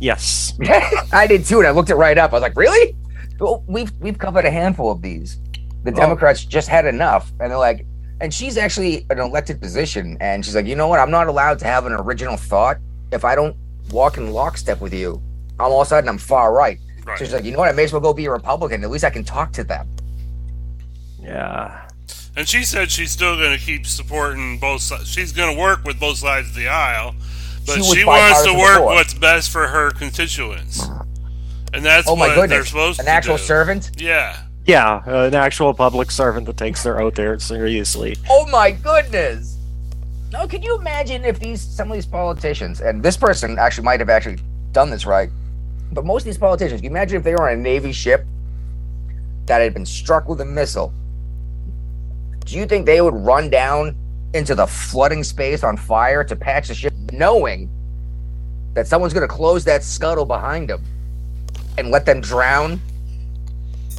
Yes. I did too, and I looked it right up. I was like, "Really?" Well, we've we've covered a handful of these. The Oh. Democrats just had enough, and they're like, and she's actually an elected position, and she's like, you know what? I'm not allowed to have an original thought if I don't walk in lockstep with you. I'm all of a sudden, I'm far right. right. So she's like, you know what? I may as well go be a Republican. At least I can talk to them. Yeah. And she said she's still going to keep supporting both sides. She's going to work with both sides of the aisle, but She she, wants to work before. what's best for her constituents. And that's Oh my what they're goodness! supposed An to actual do. servant? Yeah. Yeah, uh, an actual public servant that takes their oath there seriously. Oh my goodness! No, can you imagine if these some of these politicians and this person actually might have actually done this right, but most of these politicians, can you imagine if they were on a Navy ship that had been struck with a missile? Do you think they would run down into the flooding space on fire to patch the ship, knowing that someone's going to close that scuttle behind them and let them drown?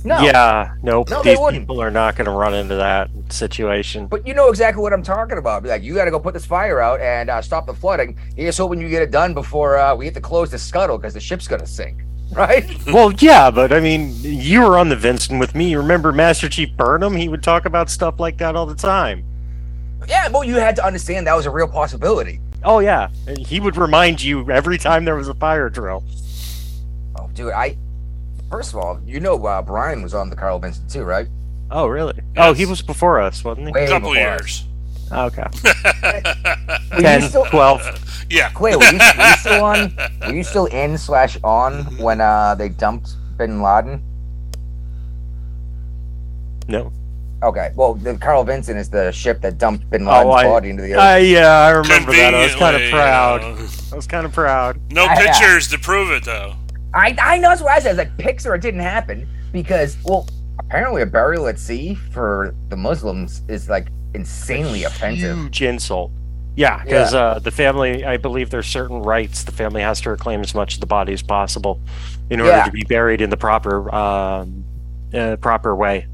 No. Yeah, nope. No, These people are not going to run into that situation. But you know exactly what I'm talking about. Be like, you got to go put this fire out and uh, stop the flooding. Here's hoping you get it done before uh, we have to close the scuttle because the ship's going to sink, right? well, yeah, but I mean, you were on the Vinson with me. You remember Master Chief Burnham? He would talk about stuff like that all the time. yeah, well, you had to understand that was a real possibility. Oh yeah, he would remind you every time there was a fire drill. Oh, dude, I. First of all, you know uh, Brian was on the Carl Vinson too, right? Oh really? Oh, he was before us, wasn't he? Way A couple before years. Okay, Were you 10, still, 12. Yeah. Wait, were you, were you still on? Were you still in slash on when uh, they dumped Bin Laden? No. Okay, well, the Carl Vinson is the ship that dumped Bin Laden's Oh, I, body into the ocean. I, yeah, I remember that. I was kind of proud. you know. I was kind of proud. No I- yeah. pictures to prove it, though. I I know that's what I said. It's like Pixar, it didn't happen because well, apparently a burial at sea for the Muslims is like insanely offensive. Huge insult. Yeah, because uh, the family, I believe there's certain rights the family has to reclaim as much of the body as possible in order Yeah. to be buried in the proper, um, uh, proper way.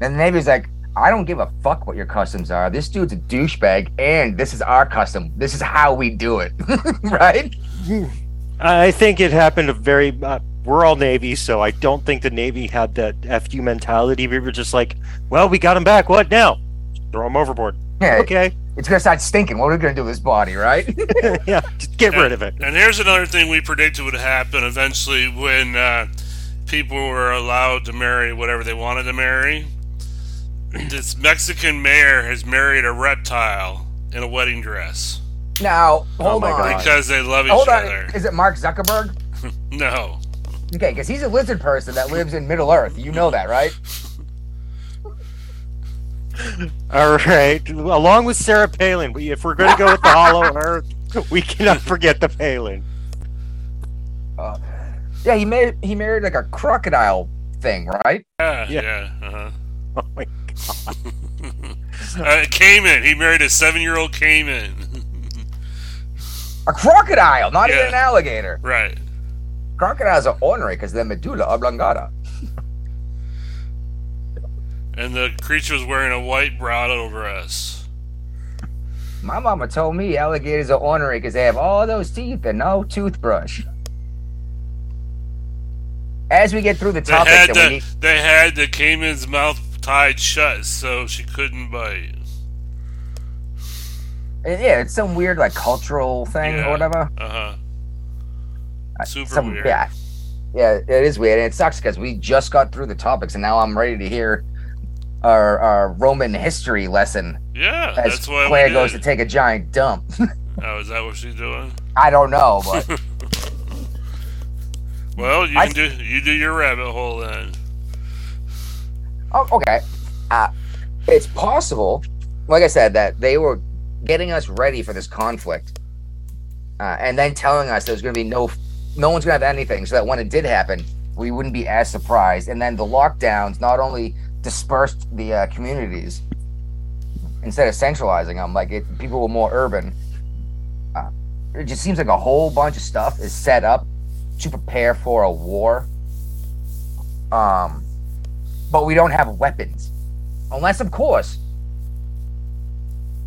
And the Navy's like, I don't give a fuck what your customs are. This dude's a douchebag, and this is our custom. This is how we do it, right? I think it happened a very. Uh, we're all Navy, so I don't think the Navy had that fu mentality. We were just like, well, we got him back. What now? Throw him overboard. Yeah, Okay, it's gonna start stinking. What are we gonna do with this body, right? yeah, just get rid of it. And here's another thing we predicted would happen eventually when uh, people were allowed to marry whatever they wanted to marry. This Mexican mayor has married a reptile in a wedding dress now, hold my on. God. because they love each Hold on. other. Is it Mark Zuckerberg? No. Okay, because he's a lizard person that lives in Middle Earth. You know that, right? All right, along with Sarah Palin, if we're going to go with the Hollow Earth, we cannot forget the Palin. Yeah, he married he married like a crocodile thing, right? Yeah. Yeah. Yeah. uh-huh. Oh my god. Uh, caiman. He married a seven-year-old caiman. A crocodile, not Yeah. even an alligator. right. Crocodiles are ornery because they're medulla oblongata. And the creature was wearing a white bridal dress. My mama told me alligators are ornery because they have all those teeth and no toothbrush. As we get through the They topics had the need, they had the caiman's mouth tied shut so she couldn't bite. yeah, it's some weird like cultural thing Yeah. or whatever. Uh huh. Uh, Super some, weird. Yeah, yeah, it is weird, and it sucks because we just got through the topics, and now I'm ready to hear our, our Roman history lesson Yeah, as that's why Claire goes to take a giant dump. Oh, is that what she's doing? I don't know, but Well, you I- can do you do your rabbit hole then. oh, okay. Uh, it's possible, like I said, that they were getting us ready for this conflict, uh, and then telling us there's going to be no, no one's going to have anything, so that when it did happen, we wouldn't be as surprised. And then the lockdowns not only dispersed the uh, communities instead of centralizing them, like it, people were more urban. Uh, it just seems like a whole bunch of stuff is set up to prepare for a war. Um, but we don't have weapons, unless of course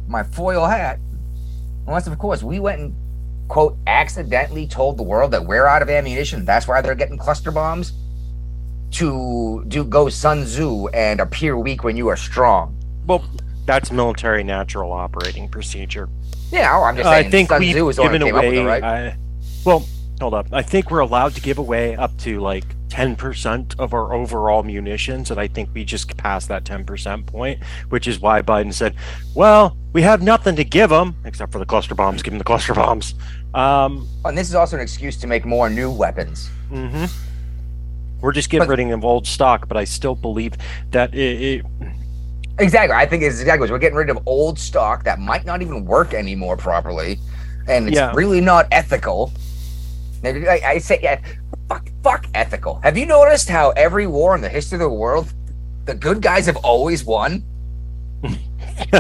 my foil hat. Unless of course we went and quote accidentally told the world that we're out of ammunition. That's why they're getting cluster bombs to do go Sun Tzu and appear weak when you are strong. Well, that's military natural operating procedure. Yeah, oh, I'm just I think Sun we've Tzu one given who came up with away. it, right? I, well, hold up. I think we're allowed to give away up to like ten percent of our overall munitions, and I think we just passed that ten percent point, which is why Biden said, "Well, we have nothing to give them except for the cluster bombs. Give them the cluster bombs." Um, and this is also an excuse to make more new weapons. hmm We're just getting But- rid of old stock, but I still believe that it, it Exactly. I think it's exactly. We're getting rid of old stock that might not even work anymore properly, and it's Yeah. really not ethical. I, I say, yeah, fuck, fuck ethical. Have you noticed how every war in the history of the world, the good guys have always won?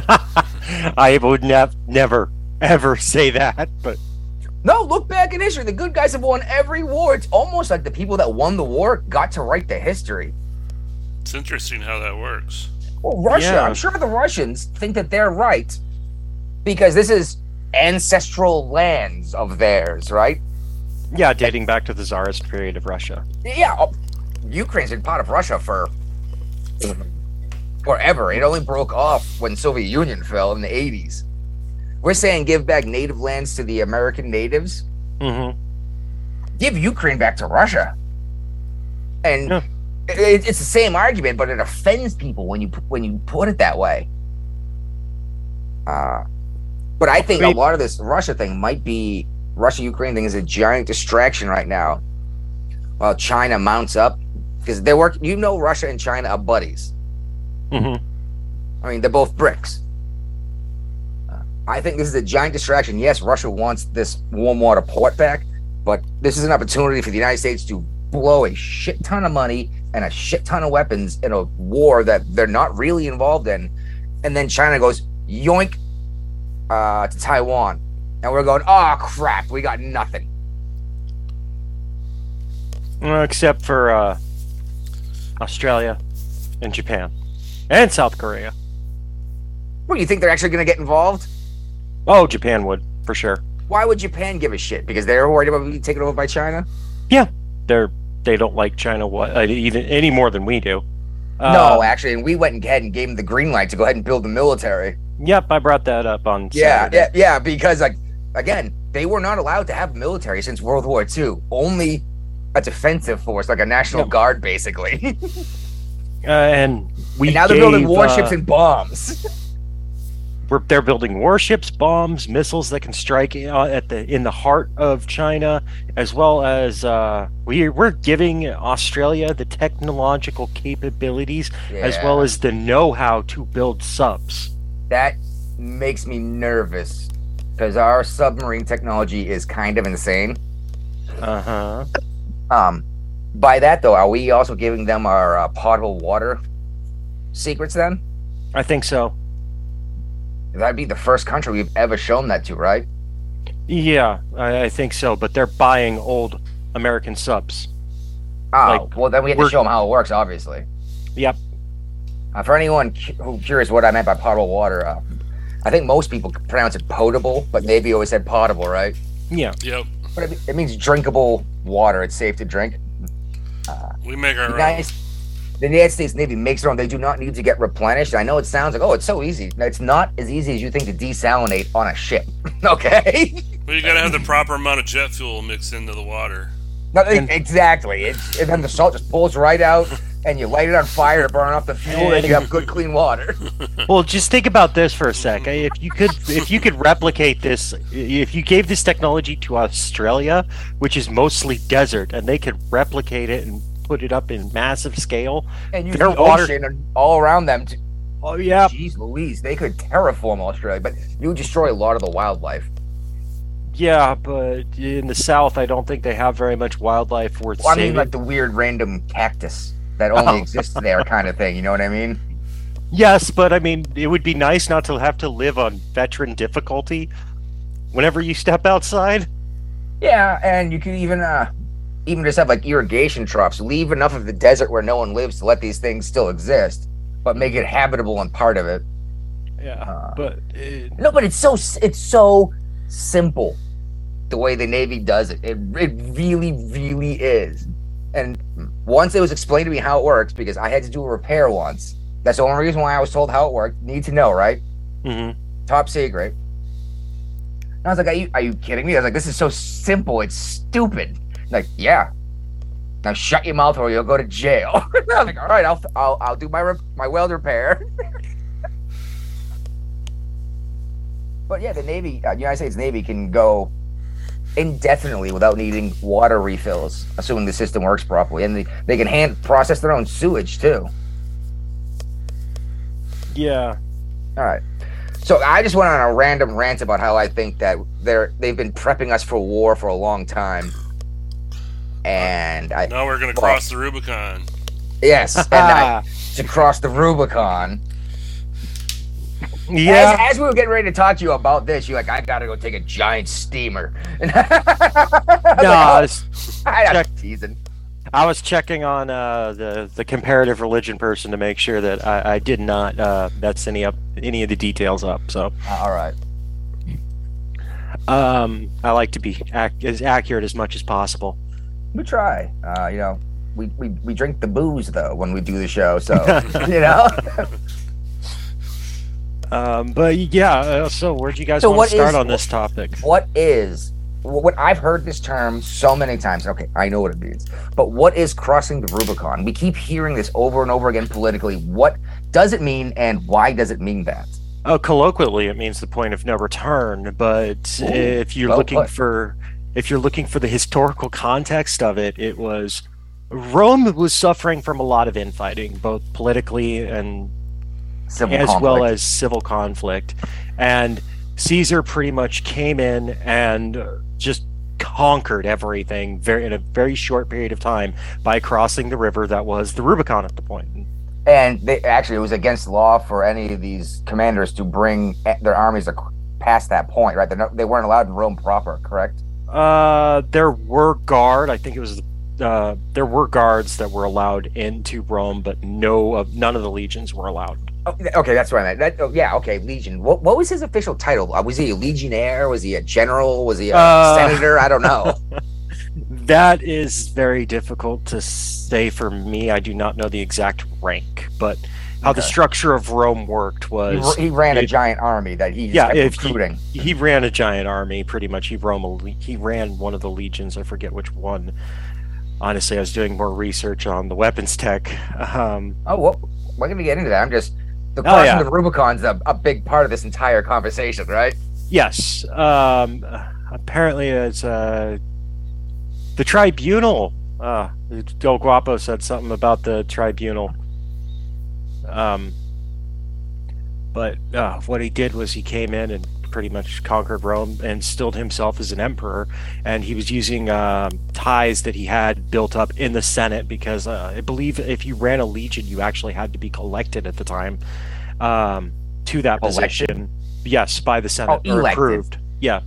I would nev- never, ever say that, but No, look back in history. The good guys have won every war. It's almost like the people that won the war got to write the history. It's interesting how that works. Well, Russia, Yeah. I'm sure the Russians think that they're right because this is ancestral lands of theirs, right? yeah, dating back to the Tsarist period of Russia. Yeah, oh, Ukraine's been part of Russia for forever. It only broke off when Soviet Union fell in the 80s. We're saying give back native lands to the American natives. hmm Give Ukraine back to Russia. And Yeah. it, it's the same argument, but it offends people when you when you put it that way. Uh, but I think a lot of this Russia thing might be Russia Ukraine thing is a giant distraction right now, while China mounts up because they're working. You know, Russia and China are buddies. hmm I mean, they're both BRICS. I think this is a giant distraction. Yes, Russia wants this warm water port back, but this is an opportunity for the United States to blow a shit ton of money and a shit ton of weapons in a war that they're not really involved in. And then China goes yoink uh, to Taiwan. And we're going, oh crap, we got nothing. Well, except for uh, Australia and Japan and South Korea. What do you think they're actually going to get involved? Oh, Japan would for sure. Why would Japan give a shit? Because they're worried about being taken over by China? Yeah, they're they don't like China what uh, even any more than we do. no, Uh, actually, and we went ahead and gave them the green light to go ahead and build the military. Yep, I brought that up on. Yeah, Saturday. yeah, yeah. Because like again, they were not allowed to have military since World War II. Only a defensive force, like a national Yeah. guard, basically. Uh, and we and now they're building warships uh, and bombs. we're, they're building warships, bombs, missiles that can strike uh, at the in the heart of China, as well as uh, we we're giving Australia the technological capabilities as well as the know-how to build subs. that makes me nervous because our submarine technology is kind of insane. Uh huh. Um, by that though, are we also giving them our uh, potable water secrets? Then I think so. That'd be the first country we've ever shown that to, right? Yeah, I, I think so. But they're buying old American subs. Oh, Like, well, then we have to show them how it works, obviously. Yep. Uh, for anyone cu- who curious what I meant by potable water, uh, I think most people pronounce it potable, but Navy always said potable, right? Yeah. Yep. But it, it means drinkable water. It's safe to drink. We make our The own. United, the United States Navy makes their own. They do not need to get replenished. I know it sounds like, oh, it's so easy. It's not as easy as you think to desalinate on a ship. okay? Well, you gotta have the proper amount of jet fuel mixed into the water. no, And- exactly. It's, and then the salt just pulls right out, and you light it on fire to burn off the fuel, and you have good, clean water. Well, just think about this for a sec. If you could, if you could replicate this, if you gave this technology to Australia, which is mostly desert, and they could replicate it and put it up in massive scale. And use Their the water- ocean all around them. To, Oh yeah. Jeez Louise, they could terraform Australia, but you would destroy a lot of the wildlife. Yeah, but in the south, I don't think they have very much wildlife worth Well, I saving. mean, like the weird random cactus that only Oh. exists there, kind of thing. You know what I mean? Yes, but I mean, it would be nice not to have to live on veteran difficulty whenever you step outside. Yeah, and you could even, uh, even just have like irrigation troughs. Leave enough of the desert where no one lives to let these things still exist, but make it habitable and part of it. Yeah, Uh, but uh, No, but it's so it's so simple the way the Navy does it. It it really really is. And once it was explained to me how it works, because I had to do a repair once. That's the only reason why I was told how it worked. Need to know, right? Mm-hmm. Top secret. And I was like, are you, are you kidding me? I was like, this is so simple. It's stupid. Like, yeah. Now shut your mouth or you'll go to jail. I was like, all right, I'll I'll, I'll do my rep- my weld repair. but yeah, the Navy, uh, United States Navy can go indefinitely without needing water refills, assuming the system works properly, and they, they can hand process their own sewage too. Yeah. All right. So I just went on a random rant about how I think that they're they've been prepping us for war for a long time, and I Now we're gonna Well- cross the Rubicon. yes, and I, to cross the Rubicon. yeah. As, as we were getting ready to talk to you about this, you're like, I gotta go take a giant steamer. No, I was, I, I'm check- teasing. I was checking on uh, the the comparative religion person to make sure that I, I did not uh, mess any up any of the details up. So Uh, all right. um, I like to be ac- as accurate as much as possible. We try. Uh, you know, we, we, we drink the booze though when we do the show, so you know. Um, but yeah, uh, so where do you guys So want to start is- on this topic? what is what I've heard this term so many times. Okay, I know what it means. But what is crossing the Rubicon? We keep hearing this over and over again politically. What does it mean and why does it mean that? Oh, colloquially, it means the point of no return. But Ooh, if you're well looking put. for, if you're looking for the historical context of it, it was Rome was suffering from a lot of infighting, both politically and Civil as conflict. well as civil conflict, and Caesar pretty much came in and just conquered everything very in a very short period of time by crossing the river that was the Rubicon at the point. and they actually it was against law for any of these commanders to bring their armies past that point, right? They're not, they weren't allowed in Rome proper, correct? Uh, there were guard. I think it was. Uh, there were guards that were allowed into Rome, but no of none of the legions were allowed. Oh, okay, that's what I meant. That, oh, yeah, okay, Legion. What what was his official title? Uh, was he a legionnaire? Was he a general? Was he a Uh, senator? I don't know. That is very difficult to say for me. I do not know the exact rank, but how the structure of Rome worked was he ran a it- giant army that he Yeah, kept if recruiting. he ran a giant army pretty much. He Rome he ran one of the legions. I forget which one. Honestly, I was doing more research on the weapons tech. Um, Oh, well, we're gonna get into that. I'm just the Oh, crossing yeah. the Rubicon's a, a big part of this entire conversation, right? Yes. Um, apparently, it's uh, the tribunal. Uh, Del Guapo said something about the tribunal. Um, but uh, what he did was he came in and pretty much conquered Rome and stilled himself as an emperor. And he was using um ties that he had built up in the Senate because uh, I believe if you ran a legion, you actually had to be collected at the time um, to that position. Yes, by the Senate Oh, or elected. approved. Yeah,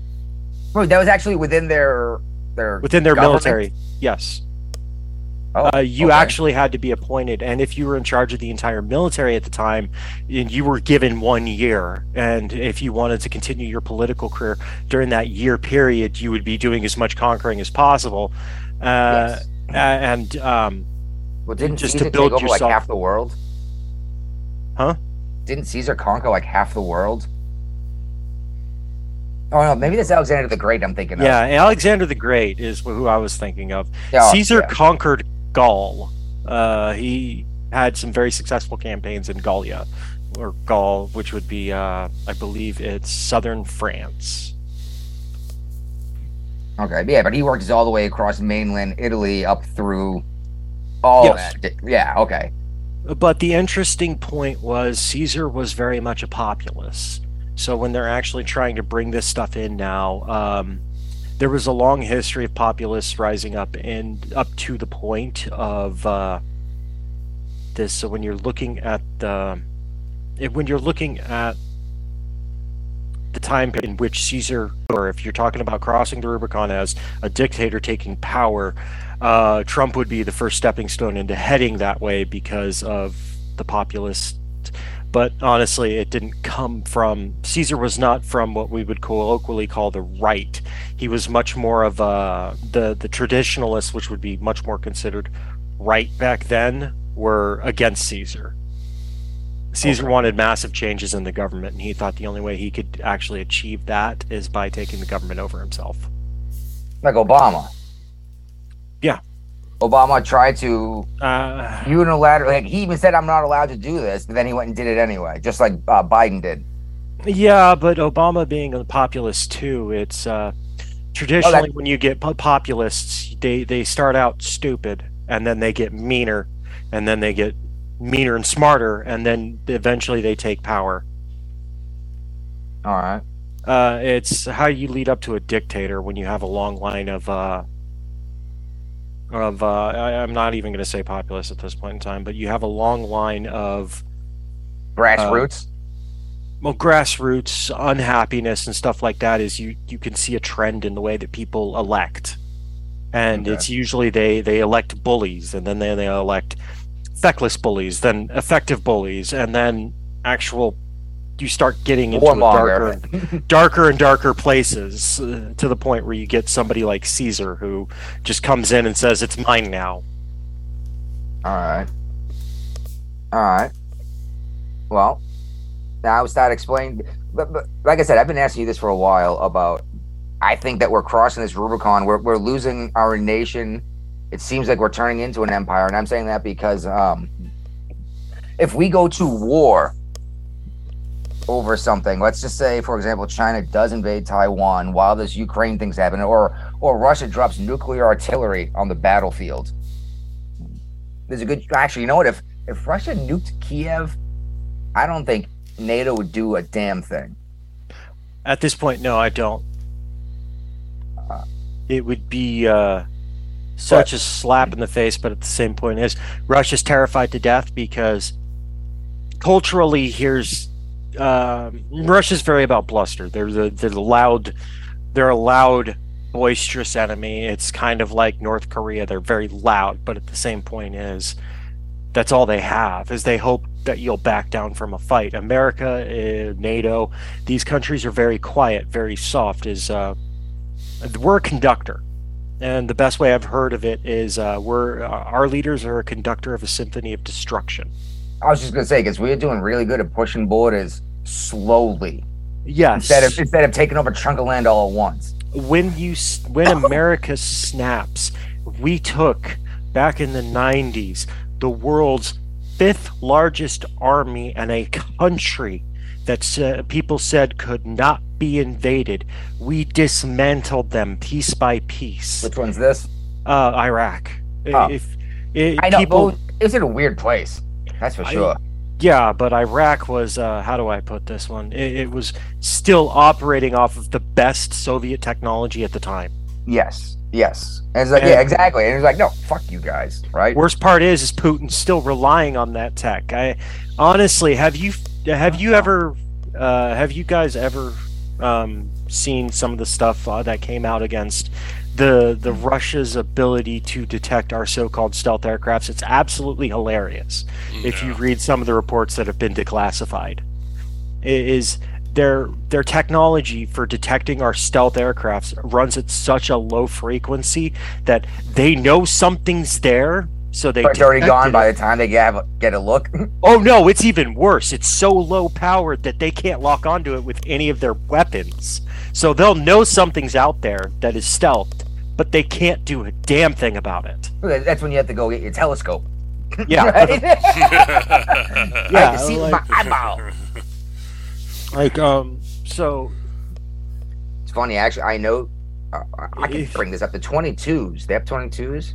Wait, that was actually within their their within their government? military. Yes. Oh, uh, you okay. actually had to be appointed, and if you were in charge of the entire military at the time, you were given one year, and if you wanted to continue your political career during that year period, you would be doing as much conquering as possible. Uh, Yes. and um, Well, didn't just to build take over like half the world? Huh? Didn't Caesar conquer like half the world? Oh no, maybe that's Alexander the Great. I'm thinking yeah, of. Alexander the Great is who I was thinking of. Yeah, Caesar yeah. conquered Gaul. Uh, he had some very successful campaigns in Gallia, or Gaul, which would be, uh, I believe, it's southern France. Okay, yeah, but he works all the way across mainland Italy up through all Yes. that. Yeah, okay. But the interesting point was Caesar was very much a populist. So when they're actually trying to bring this stuff in now, um, there was a long history of populists rising up and up to the point of uh, this. So when you're looking at the, when you're looking at the time in which Caesar, or if you're talking about crossing the Rubicon as a dictator taking power, uh, Trump would be the first stepping stone into heading that way because of the populist. But honestly, it didn't come from Caesar. Was not from what we would colloquially call the right. He was much more of a the the traditionalists, which would be much more considered right back then, were against Caesar. Caesar Okay. wanted massive changes in the government, and he thought the only way he could actually achieve that is by taking the government over himself. Like Obama. Yeah. Obama tried to Uh, unilaterally. Like he even said, "I'm not allowed to do this," but then he went and did it anyway, just like uh, Biden did. Yeah, but Obama being a populist too, it's uh, traditionally when you get populists, they they start out stupid and then they get meaner, and then they get meaner and smarter, and then eventually they take power. All right. Uh, it's how you lead up to a dictator when you have a long line of uh, of uh, I, I'm not even going to say populace at this point in time, but you have a long line of Grassroots. well grassroots unhappiness and stuff like that. Is you you can see a trend in the way that people elect, and Okay. it's usually they they elect bullies, and then they they elect feckless bullies, then effective bullies, and then actual. You start getting into darker Warmonger. darker and darker places uh, to the point where you get somebody like Caesar who just comes in and says it's mine now. All right. All right. Well, now start explaining. But, but like I said, I've been asking you this for a while about. I think that we're crossing this Rubicon. We're we're losing our nation. It seems like we're turning into an empire, and I'm saying that because um, if we go to war over something, let's just say, for example, China does invade Taiwan while this Ukraine thing's happening, or or Russia drops nuclear artillery on the battlefield. There's a good actually you know what? If if russia nuked kiev i don't think nato would do a damn thing. At this point, no, I don't. It would be uh, such a slap in the face, but at the same point is Russia's terrified to death because culturally, here's um Russia's very about bluster. They're the they're the loud, they're a loud, boisterous enemy. It's kind of like North Korea. They're very loud, but at the same point is that's all they have is they hope that you'll back down from a fight. America, uh, NATO, these countries are very quiet, very soft. Is uh, we're a conductor, and the best way I've heard of it is uh, we're uh, our leaders are a conductor of a symphony of destruction. i was just to say because we're doing really good at pushing borders slowly Yes. instead of instead of taking over a chunk of land all at once when you when America snaps, we took back in the 90s the world's fifth largest army and a country that sa- people said could not be invaded. We dismantled them piece by piece. which one's this Uh, Iraq. Oh. If, if i know people, people it's in a weird place that's for I- sure yeah, but Iraq was uh, how do I put this one? It, it was still operating off of the best Soviet technology at the time. yes yes and it's like And- yeah exactly and it's like no fuck you guys right Worst part is, is Putin's still relying on that tech. I honestly, have you have you ever uh, have you guys ever um, seen some of the stuff uh, that came out against the the Russia's ability to detect our so-called stealth aircrafts? It's absolutely hilarious if you read some of the reports that have been declassified. It is their their technology for detecting our stealth aircrafts runs at such a low frequency that they know something's there, so they But it's already detected gone it. by the time they get, a, get a look Oh no, it's even worse. It's so low powered that they can't lock onto it with any of their weapons. So they'll know something's out there that is stealthed, but they can't do a damn thing about it. that's when you have to go get your telescope Yeah, Right? yeah, I can see like, my eyeball like um, so It's funny, actually. I know. Uh, I can If- bring this up. The 22s, the F 22s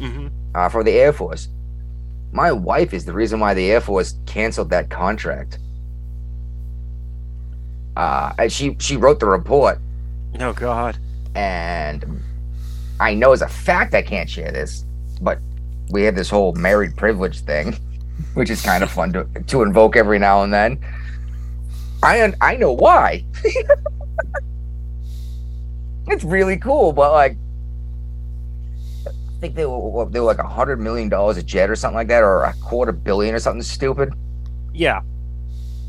mhm. uh, for the Air Force. My wife is the reason why the Air Force canceled that contract. Uh, and she she wrote the report, oh god, and I know as a fact I can't share this, but we have this whole married privilege thing, which is kind of fun to to invoke every now and then. I I know why. it's really cool, but like, I think they were they were like a hundred million dollars a jet or something like that, or a quarter billion or something stupid. yeah,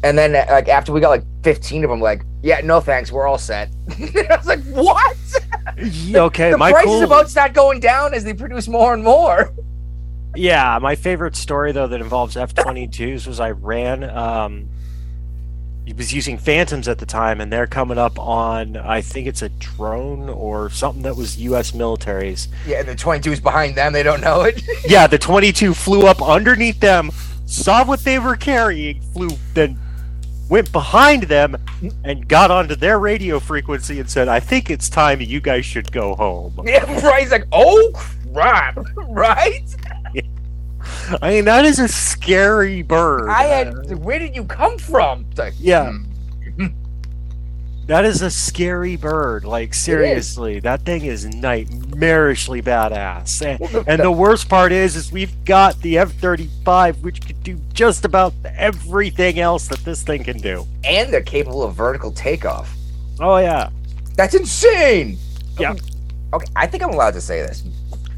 And then like after we got like fifteen of them, like, yeah, no thanks, we're all set. I was like, what? okay. the my price cool, is about to start going down as they produce more and more. Yeah, my favorite story though that involves F-22s was Iran. Um, he was using Phantoms at the time, and they're coming up on I think it's a drone or something that was U.S. military's. Yeah, the 22's behind them, they don't know it. Yeah, the 22 flew up underneath them, saw what they were carrying, flew then went behind them and got onto their radio frequency and said, "I think it's time you guys should go home." yeah, right. He's like, oh crap, right? I mean, that is a scary bird. I had. Where did you come from? Like, Yeah. Hmm. That is a scary bird. Like seriously, that thing is nightmarishly badass. And, Well, and the worst part is, is we've got the F-35, which can do just about everything else that this thing can do. And they're capable of vertical takeoff. Oh yeah, That's insane. Yeah. Okay, I think I'm allowed to say this.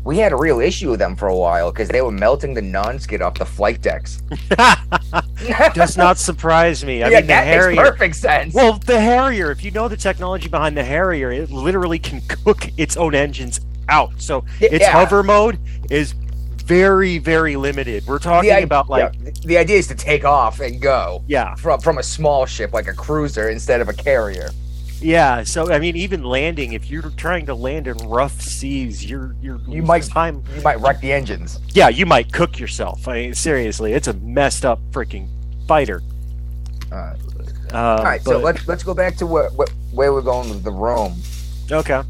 We had a real issue with them for a while because they were melting the non-skid off the flight decks. does not surprise me. I yeah, mean, the that makes Harrier. perfect sense. Well, the Harrier. If you know the technology behind the Harrier, it literally can cook its own engines out. So its Yeah. hover mode is very, very limited. We're talking i- about like yeah, the- the idea is to take off and go yeah. from from a small ship like a cruiser instead of a carrier. Yeah, so I mean, even landing, if you're trying to land in rough seas, you're you're You might- time. You might wreck the engines. Yeah, you might cook yourself. I mean, seriously, it's a messed up freaking fighter. Uh, Uh, All right, so let's let's go back to where where, where we're going with the Rome. okay.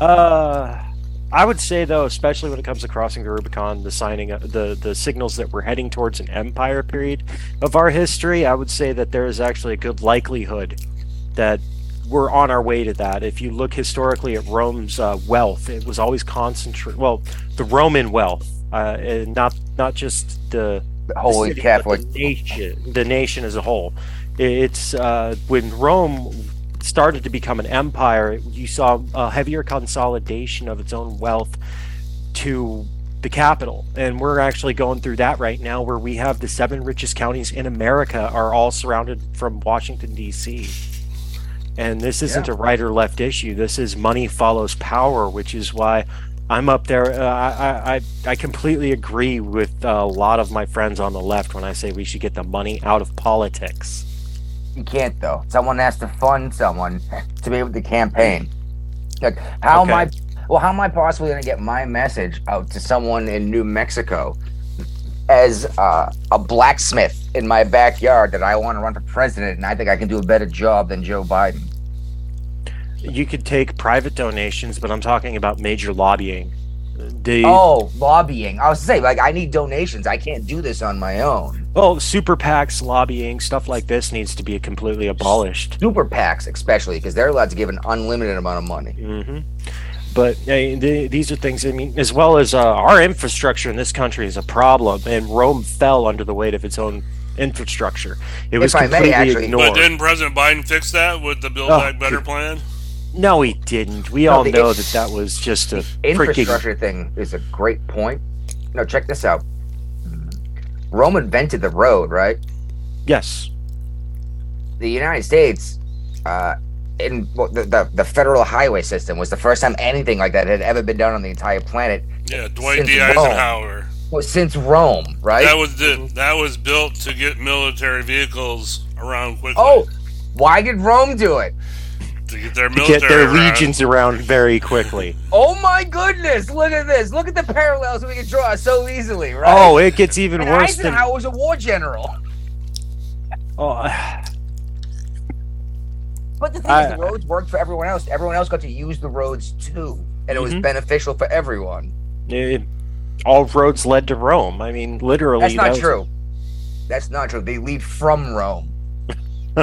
Uh, I would say though, especially when it comes to crossing the Rubicon, the signing, the the signals that we're heading towards an empire period of our history, I would say that there is actually a good likelihood that we're on our way to that. If you look historically at Rome's uh, wealth, it was always concentrated. Well, the Roman wealth, uh, and not not just the The the Holy city, Catholic. the nation, the nation as a whole. It's uh, when Rome started to become an empire, you saw a heavier consolidation of its own wealth to the capital, and we're actually going through that right now, where we have the seven richest counties in America are all surrounded from Washington D.C. And this isn't a right or left issue. This is money follows power, which is why I'm up there. Uh, I, I I completely agree with a lot of my friends on the left when I say we should get the money out of politics. You can't though. Someone has to fund someone to be able to campaign. Like how am I? Well, how am I possibly going to get my message out to someone in New Mexico as uh, a blacksmith in my backyard that I want to run for president and I think I can do a better job than Joe Biden? You could take private donations, but I'm talking about major lobbying. The Oh, lobbying. I was saying, like, I need donations. I can't do this on my own. well, super PACs lobbying stuff like this needs to be completely abolished. Super PACs, especially, because they're allowed to give an unlimited amount of money. hmm But uh, the, these are things. I mean, as well as uh, our infrastructure in this country is a problem, and Rome fell under the weight of its own infrastructure. It was If I may, completely actually- But ignored. didn't President Biden fix that with the Build Oh, Back Better plan? no, he didn't. We No, all know in- that that was just a freaking. Infrastructure thing is a great point. No, check this out. Rome invented the road, right? Yes. The United States, uh, in well, the, the the federal highway system was the first time anything like that had ever been done on the entire planet Yeah, Dwight Since D. Rome. Eisenhower. well, since Rome, right? That was the, that was built to get military vehicles around quickly. oh, why did Rome do it? to get their To military get their around. legions around very quickly. Oh my goodness! Look at this! Look at the parallels we can draw so easily, right? Oh, it gets even and worse than. Eisenhower was a war general. Oh, But the thing I- is, the roads worked for everyone else. Everyone else got to use the roads too, and it was Mhm. beneficial for everyone. it- all roads led to Rome. I mean, literally. That's that not was- true. That's not true. They lead from Rome.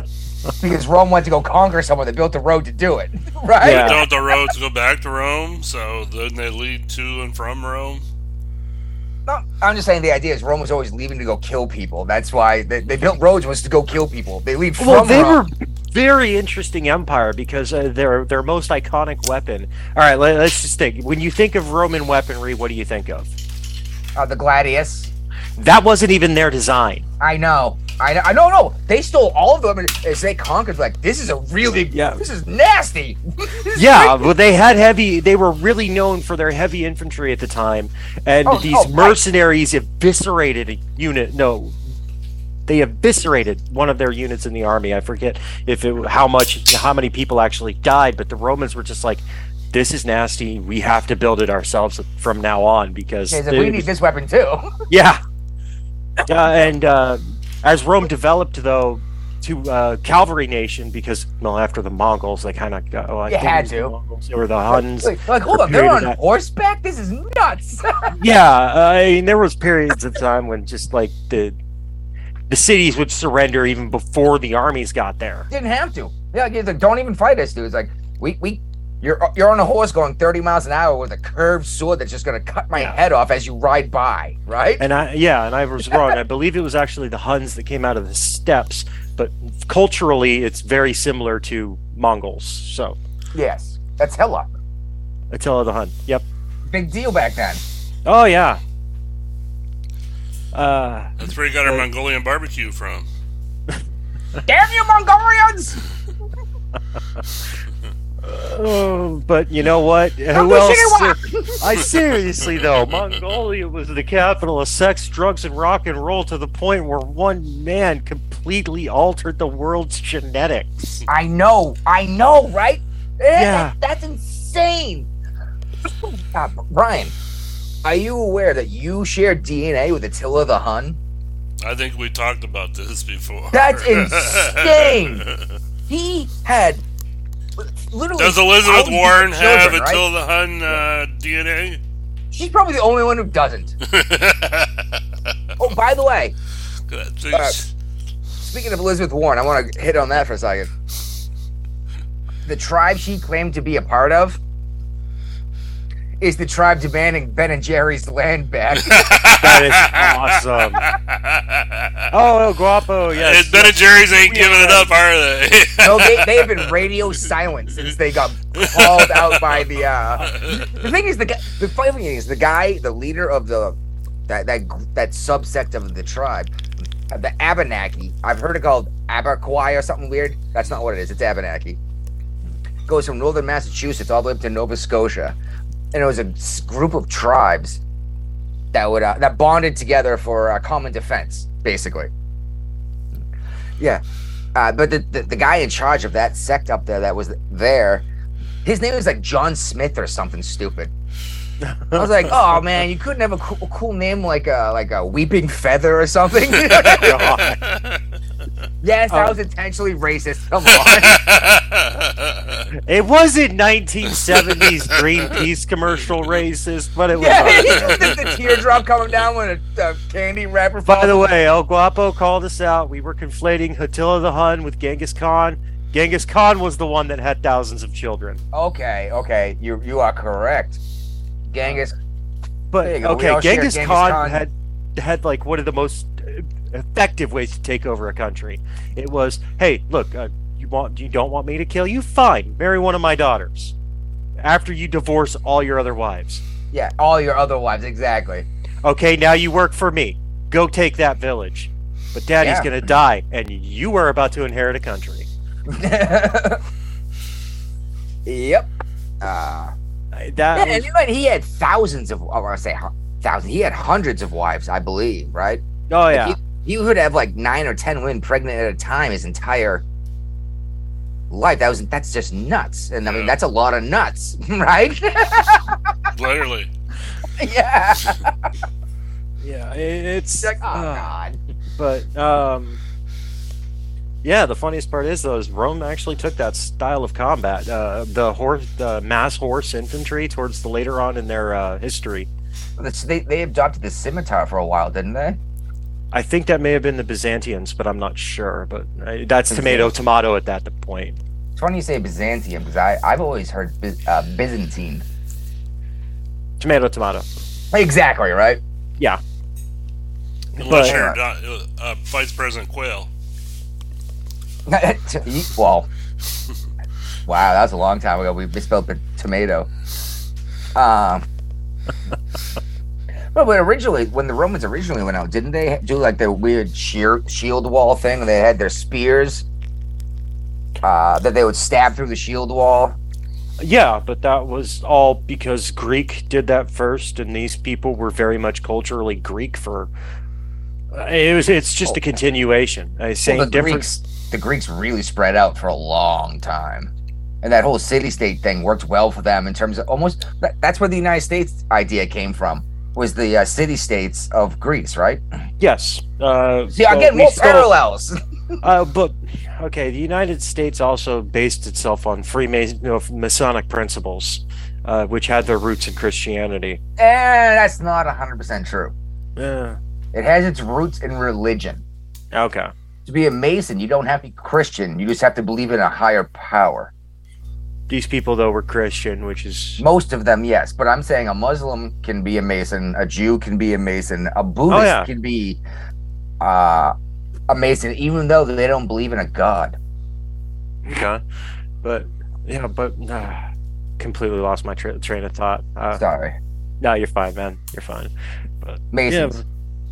because Rome went to go conquer someone. They built the road to do it, right? Yeah. Don't the roads go back to Rome? So then they lead to and from Rome. No, I'm just saying the idea is Rome was always leaving to go kill people. That's why they, they built roads was to go kill people. They lead from Well, they Rome. were very interesting empire because uh, their their most iconic weapon. All right, let, us just think. When you think of Roman weaponry, what do you think of? Uh, the Gladius. That wasn't even their design. I know. I know. I know. No, they stole all of them as they conquered. Like this is a really. Yeah. This is nasty. This is Yeah, well, they had heavy. They were really known for their heavy infantry at the time, and Oh, these oh, right. mercenaries eviscerated a unit. No, they eviscerated one of their units in the army. I forget if it how much, how many people actually died, but the Romans were just like, "This is nasty. We have to build it ourselves from now on because Okay, so the- we need this weapon too. yeah, uh, and uh, as Rome developed, though, to uh, cavalry nation because well after the Mongols they kind of got. Well, I You had the to. Mongols, They the Huns. Wait, like, hold on, they're on that- horseback. This is nuts. Yeah, I mean there was periods of time when just like the the cities would surrender even before the armies got there. Didn't have to. Yeah, he's like, don't even fight us, dude. It's like we we you're you're on a horse going 30 miles an hour with a curved sword that's just gonna cut my head off as you ride by, right? And I yeah, and I was wrong. I believe it was actually the Huns that came out of the steppes, but culturally it's very similar to Mongols. So yes, that's hella Attila the Hun. Yep. big deal back then. Oh yeah. Uh That's where you got our Mongolian barbecue from. Damn you, Mongolians! Oh, but you know what? Who else? I seriously though, Mongolia was the capital of sex, drugs, and rock and roll to the point where one man completely altered the world's genetics. I know, I know, right? Yeah. that- that's insane. Uh, Brian, are you aware that you share DNA with Attila the Hun? I think we talked about this before. That's insane. He had literally. Does Elizabeth Warren have children, right? Attila the Hun uh, DNA? She's probably the only one who doesn't. Oh, by the way, Uh, speaking of Elizabeth Warren, I want to hit on that for a second. The tribe she claimed to be a part of is the tribe demanding Ben and Jerry's land back. That is awesome. Oh, El Guapo, yes. and Ben and Jerry's ain't We giving it up, are they? no, they, they have been radio silent since they got called out by the. Uh... The thing is, the guy, the funny thing is, the guy, the leader of the that that that subsect of the tribe, uh, the Abenaki. I've heard it called Aberquai or something weird. That's not what it is. It's Abenaki. Goes from northern Massachusetts all the way up to Nova Scotia, and it was a group of tribes that would uh, that bonded together for uh, common defense, basically. Yeah, uh, but the, the the guy in charge of that sect up there that was there, his name was like John Smith or something stupid. I was like, oh man, you couldn't have a cool, cool name like a like a weeping feather or something. Yes, that Oh. was intentionally racist. Come on. It wasn't 1970s Greenpeace commercial racist, but it was. yeah, the, the teardrop coming down when a, a candy wrapper. By the way, El Guapo called us out. We were conflating Attila the Hun with Genghis Khan. Genghis Khan was the one that had thousands of children. okay, okay, you you are correct. Genghis. But There you go. We okay, Genghis, Genghis Khan, Khan. had had like one of the most effective ways to take over a country. It was, hey, look, uh, you want you don't want me to kill you? Fine, marry one of my daughters. After you divorce all your other wives. Yeah, all your other wives, exactly. Okay, now you work for me. Go take that village. But daddy's Yeah. gonna die, and you are about to inherit a country. yep. Uh, That yeah, was- and he had thousands of. I want to say thousands. He had hundreds of wives, I believe. Right? oh yeah. He, he would have like nine or ten women pregnant at a time his entire life. That was that's just nuts. And I mean, Yeah. that's a lot of nuts, right? Literally. yeah. Yeah, it- it's It's like, oh uh, god. but um yeah the funniest part is though is rome actually took that style of combat uh the horse the mass horse infantry towards the later on in their uh history They they adopted the scimitar for a while, didn't they? I think that may have been the byzantians but i'm not sure but uh, that's tomato tomato at that point It's funny you say Byzantium because I I've always heard Biz, uh, Byzantine. tomato tomato Exactly right. yeah Unless But- you're uh, uh, Vice President Quayle. well, wow, that was a long time ago. We misspelled the tomato. Um, but, but originally, when the Romans originally went out, didn't they do like the weird sheer, shield wall thing? And they had their spears uh, that they would stab through the shield wall. yeah but that was all because greek did that first and these people were very much culturally greek for uh, it was it's just a continuation uh, same Well, the different Greeks, the Greeks really spread out for a long time, and that whole city-state thing worked well for them in terms of almost. That, that's where the United States idea came from. Was the uh, city-states of Greece, right? yes uh See, I get more stole- parallels. Uh, but okay, the United States also based itself on Freemason, you know, Masonic principles, uh, which had their roots in Christianity. And that's not 100% true. Yeah. It has its roots in religion. Okay. To be a Mason, you don't have to be Christian. You just have to believe in a higher power. These people though were Christian, which is Most of them, yes. But I'm saying a Muslim can be a Mason, a Jew can be a Mason, a Buddhist yeah. can be uh, a Mason, even though they don't believe in a God. okay. But yeah, but uh, completely lost my tra- train of thought. Uh, Sorry. no, you're fine, man. You're fine. Masons.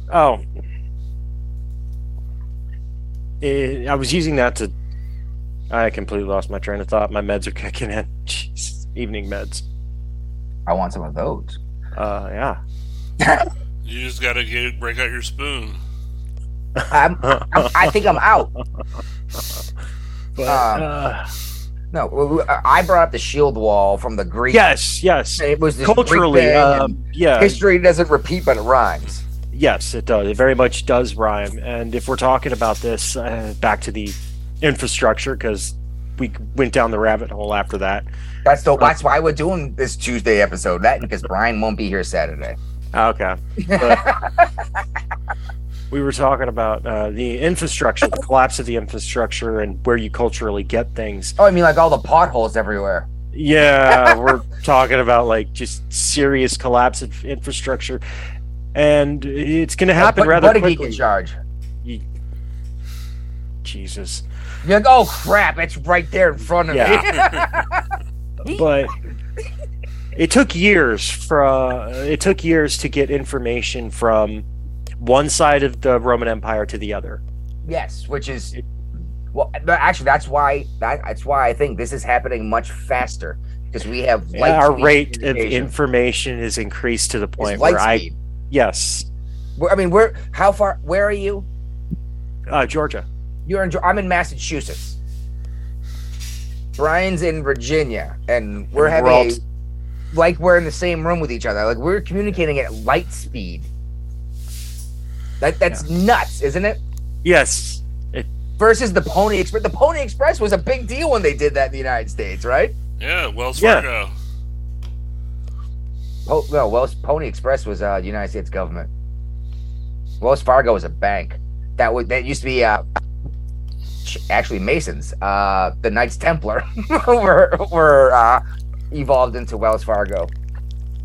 Yeah. Oh. Eh, I was using that to. I completely lost my train of thought. My meds are kicking in. Jeez. Evening meds. I want some of those. Uh, yeah. You just gotta get break out your spoon. I'm, I'm, I think I'm out. But, Um, uh, No, w- w- I brought up the shield wall from the Greek. yes, yes. It was this Culturally, um, yeah, history doesn't repeat, but it rhymes. yes, it does. It very much does rhyme. And if we're talking about this, uh, back to the infrastructure, because we went down the rabbit hole after that. That's the. That's why we're doing this Tuesday episode. That because Brian won't be here Saturday. Okay. we were talking about uh, the infrastructure, the collapse of the infrastructure, and where you culturally get things. oh, I mean, like all the potholes everywhere. Yeah, we're talking about like just serious collapse of infrastructure, and it's going to happen rather Buttigieg quickly. in charge. Jesus, You're like, oh crap! It's right there in front of me. but it took years for uh, it took years to get information from one side of the Roman Empire to the other. yes, which is well, but actually, that's why that, that's why I think this is happening much faster because we have light Our speed rate of information is increased to the point where I yes, I mean, where? How far? Where are you? uh, Georgia. You're in. I'm in Massachusetts. Brian's in Virginia, and we're And having we're all- a, like we're in the same room with each other. Like we're communicating at light speed. That that's nuts, isn't it? Yes, Versus the Pony Express. The Pony Express was a big deal when they did that in the United States, right? Yeah, Wells Yeah. Fargo. Po- no, Wells Pony Express was uh, the United States government. Wells Fargo was a bank that was that used to be uh, ch- actually Masons. Uh, the Knights Templar were were uh, evolved into Wells Fargo.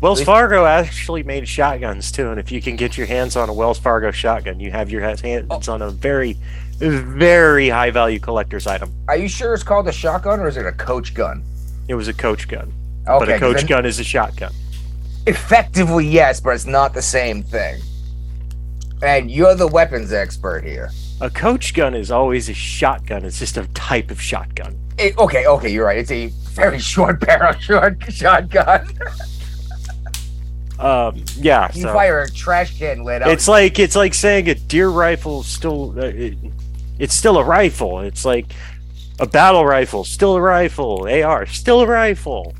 Wells Fargo actually made shotguns too, and if you can get your hands on a Wells Fargo shotgun, you have your ha- hands on a very, very high value collector's item. Are you sure it's called a shotgun or is it a coach gun? It was a coach gun, Okay, but a coach gun is a shotgun. Effectively, yes, but it's not the same thing. And you're the weapons expert here. A coach gun is always a shotgun. It's just a type of shotgun. It- okay, okay, you're right. It's a very short barrel short shotgun. Um, yeah, You so fire a trash can lid out. it's like it's like saying a deer rifle still uh, it, it's still a rifle. It's like a battle rifle, still a rifle. AR, still a rifle.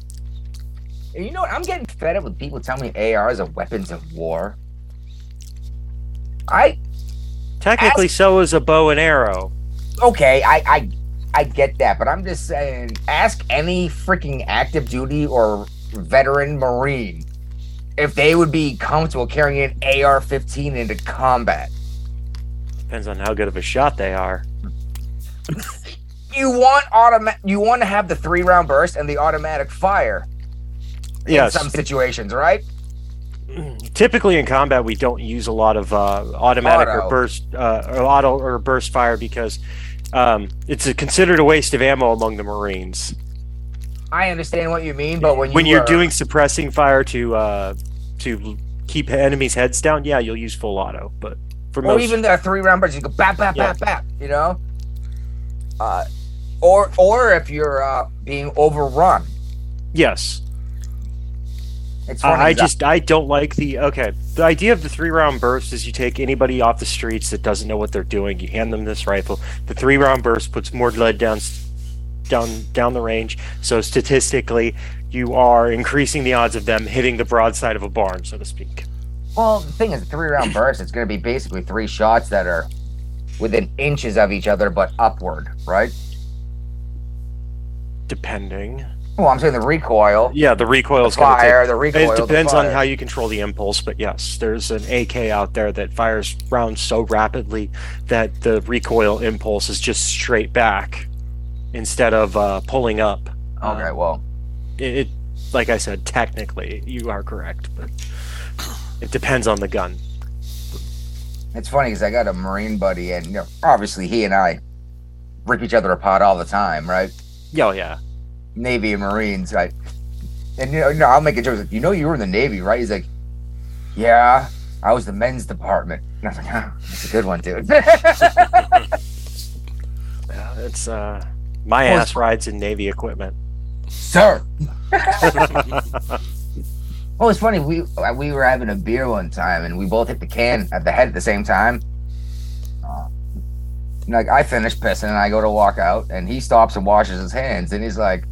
And you know what? I'm getting fed up with people telling me ARs are weapons of war. I Technically, so is a bow and arrow. okay, I I I get that, but I'm just saying, ask any freaking active duty or veteran Marine if they would be comfortable carrying an AR-15 into combat. Depends on how good of a shot they are. You want automatic. You want to have the three-round burst and the automatic fire Yes. in some situations, right? Typically in combat, we don't use a lot of uh, automatic Auto. or burst, uh, or auto or burst fire because um, it's a, considered a waste of ammo among the Marines. I understand what you mean, but when you when you're are- doing suppressing fire to uh, to keep enemies' heads down, yeah, you'll use full auto. But for or most, even the three round bursts, you go bap bap Yeah. bap bap. You know, uh, or or if you're uh, being overrun, yes, Uh, I, funny. I just I don't like the okay. The idea of the three round burst is you take anybody off the streets that doesn't know what they're doing, you hand them this rifle. The three round burst puts more lead down down down the range, so statistically you are increasing the odds of them hitting the broadside of a barn, so to speak. well, the thing is, the three round burst. It's going to be basically three shots that are within inches of each other, but upward, right? Depending. Well, I'm saying the recoil, Yeah, the recoil is going to fire, the recoil. It depends on how you control the impulse, but yes, there's an AK out there that fires rounds so rapidly that the recoil impulse is just straight back instead of uh, pulling up. Okay, well, It, it, like I said, technically you are correct, but it depends on the gun. it's funny because I got a Marine buddy, and you know, obviously he and I rip each other apart all the time, right? Yeah, oh, yeah. Navy and Marines, right? And you know, you know, I'll make a joke. Like, you know, you were in the Navy, right? He's like, "Yeah, I was the men's department." And I was like, "Ah, "That's a good one, dude." Yeah, it's uh, my ass rides in Navy equipment. Sir. well, it's funny. We uh, we were having a beer one time, and we both hit the can at the head at the same time. Uh, like I finish pissing, and I go to walk out, and he stops and washes his hands, and he's like,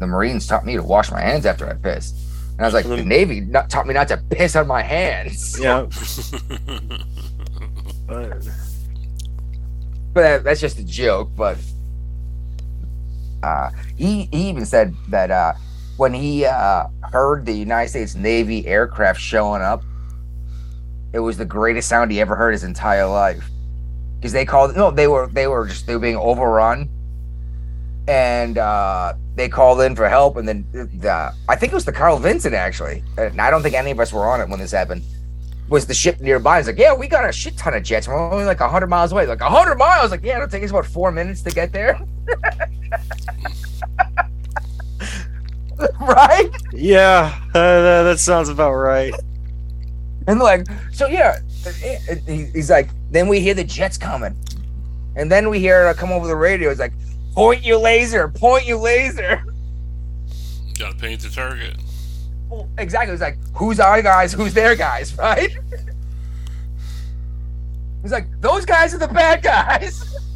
"The Marines taught me to wash my hands after I pissed." And I was like, "The Navy not, taught me not to piss on my hands." Yeah. but but that, that's just a joke. But uh, he he even said that uh, when he uh, heard the United States Navy aircraft showing up, it was the greatest sound he ever heard his entire life. Because they called no, they were they were just they were being overrun, and uh, they called in for help. And then the, I think it was the Carl Vinson actually, and I don't think any of us were on it when this happened. Was the ship nearby? It's like, yeah, we got a shit ton of jets. We're only like hundred miles away. Like hundred miles. Like, yeah, it'll take us about four minutes to get there. right? yeah, uh, that, sounds about right. And like, so yeah, it- it- he- he's like, then we hear the jets coming, and then we hear it come over the radio. It's like, point your laser, point your laser. Gotta paint the target. Well, exactly. It's like, who's our guys? Who's their guys? Right? He's like, those guys are the bad guys.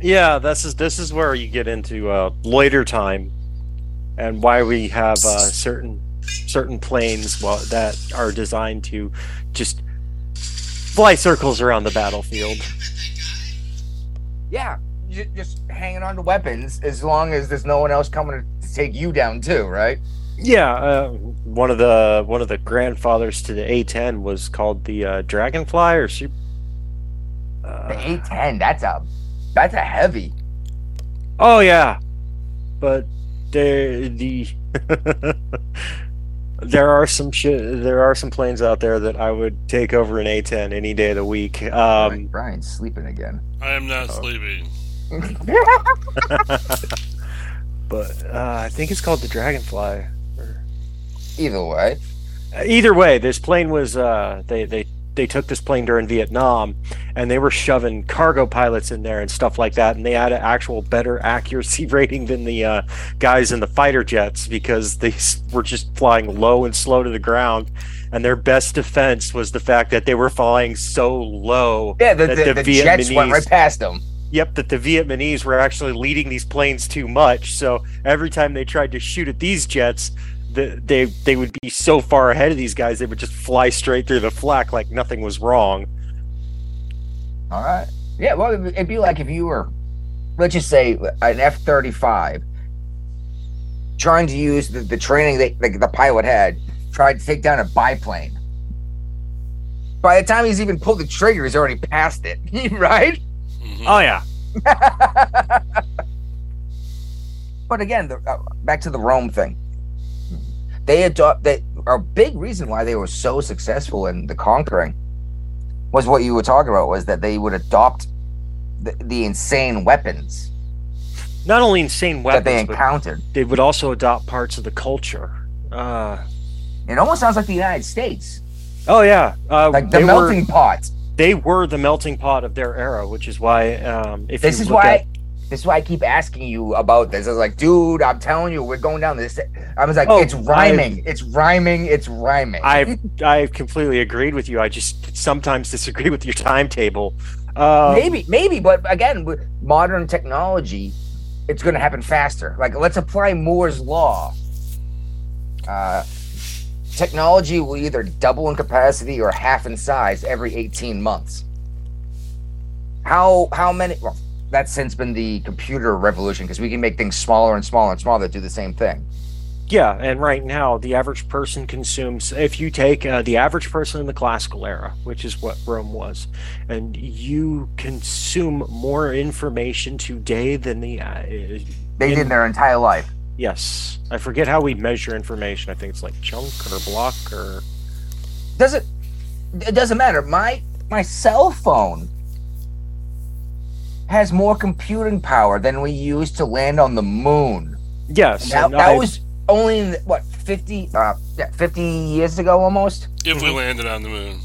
Yeah, this is this is where you get into uh, loiter time, and why we have uh, certain certain planes well, that are designed to just fly circles around the battlefield. Yeah, ju- just hanging on to weapons as long as there's no one else coming to take you down too, right? Yeah, uh, one of the one of the grandfathers to the A10 was called the uh, Dragonfly or Super. The Uh, A10, that's a that's a heavy. oh yeah, but there the there are some shit. There are some planes out there that I would take over an A10 any day of the week. Um, Brian- Brian's sleeping again. I am not Oh. sleeping. but uh, I think it's called the Dragonfly. Or- Either way, Either way, this plane was uh, they they they took this plane during Vietnam, and they were shoving cargo pilots in there and stuff like that, and they had an actual better accuracy rating than the uh, guys in the fighter jets because they were just flying low and slow to the ground, and their best defense was the fact that they were flying so low. yeah, the, that the, the jets went right past them. Yep, that the Vietnamese were actually leading these planes too much. So every time they tried to shoot at these jets, the, they they would be so far ahead of these guys, they would just fly straight through the flak like nothing was wrong. All right. Yeah, well, it'd it'd be like if you were, let's just say, an F thirty five, trying to use the, the training that like the pilot had, tried to take down a biplane. By the time he's even pulled the trigger, he's already past it, right? Mhm. Oh yeah, But again, the, uh, back to the Rome thing. They adopt that. A big reason why they were so successful in the conquering was what you were talking about. Was that they would adopt the, the insane weapons not only insane that they weapons, but encountered. they would also adopt parts of the culture. Uh, It almost sounds like the United States, oh yeah, uh, like the they melting were pot. They were the melting pot of their era, which is why um, if This is why. at- This is why I keep asking you about this. I was like, dude, I'm telling you, we're going down this. I was like, Oh, it's rhyming, it's rhyming, it's rhyming. I've I've completely agreed with you. I just sometimes disagree with your timetable. Um, maybe, maybe, but again, with modern technology, it's going to happen faster. Like, let's apply Moore's law. Uh, technology will either double in capacity or half in size every 18 months. how how many? Well, that's since been the computer revolution because we can make things smaller and smaller and smaller that do the same thing. Yeah, and right now the average person consumes. If you take uh, the average person in the classical era, which is what Rome was, and you consume more information today than the uh, They in- did their entire life. Yes, I forget how we measure information. I think it's like chunk or block or Doesn't it doesn't matter. My my cell phone has more computing power than we used to land on the moon. yes. That, and that I- was only in, what 50 uh yeah, 50 years ago almost. If we landed on the moon.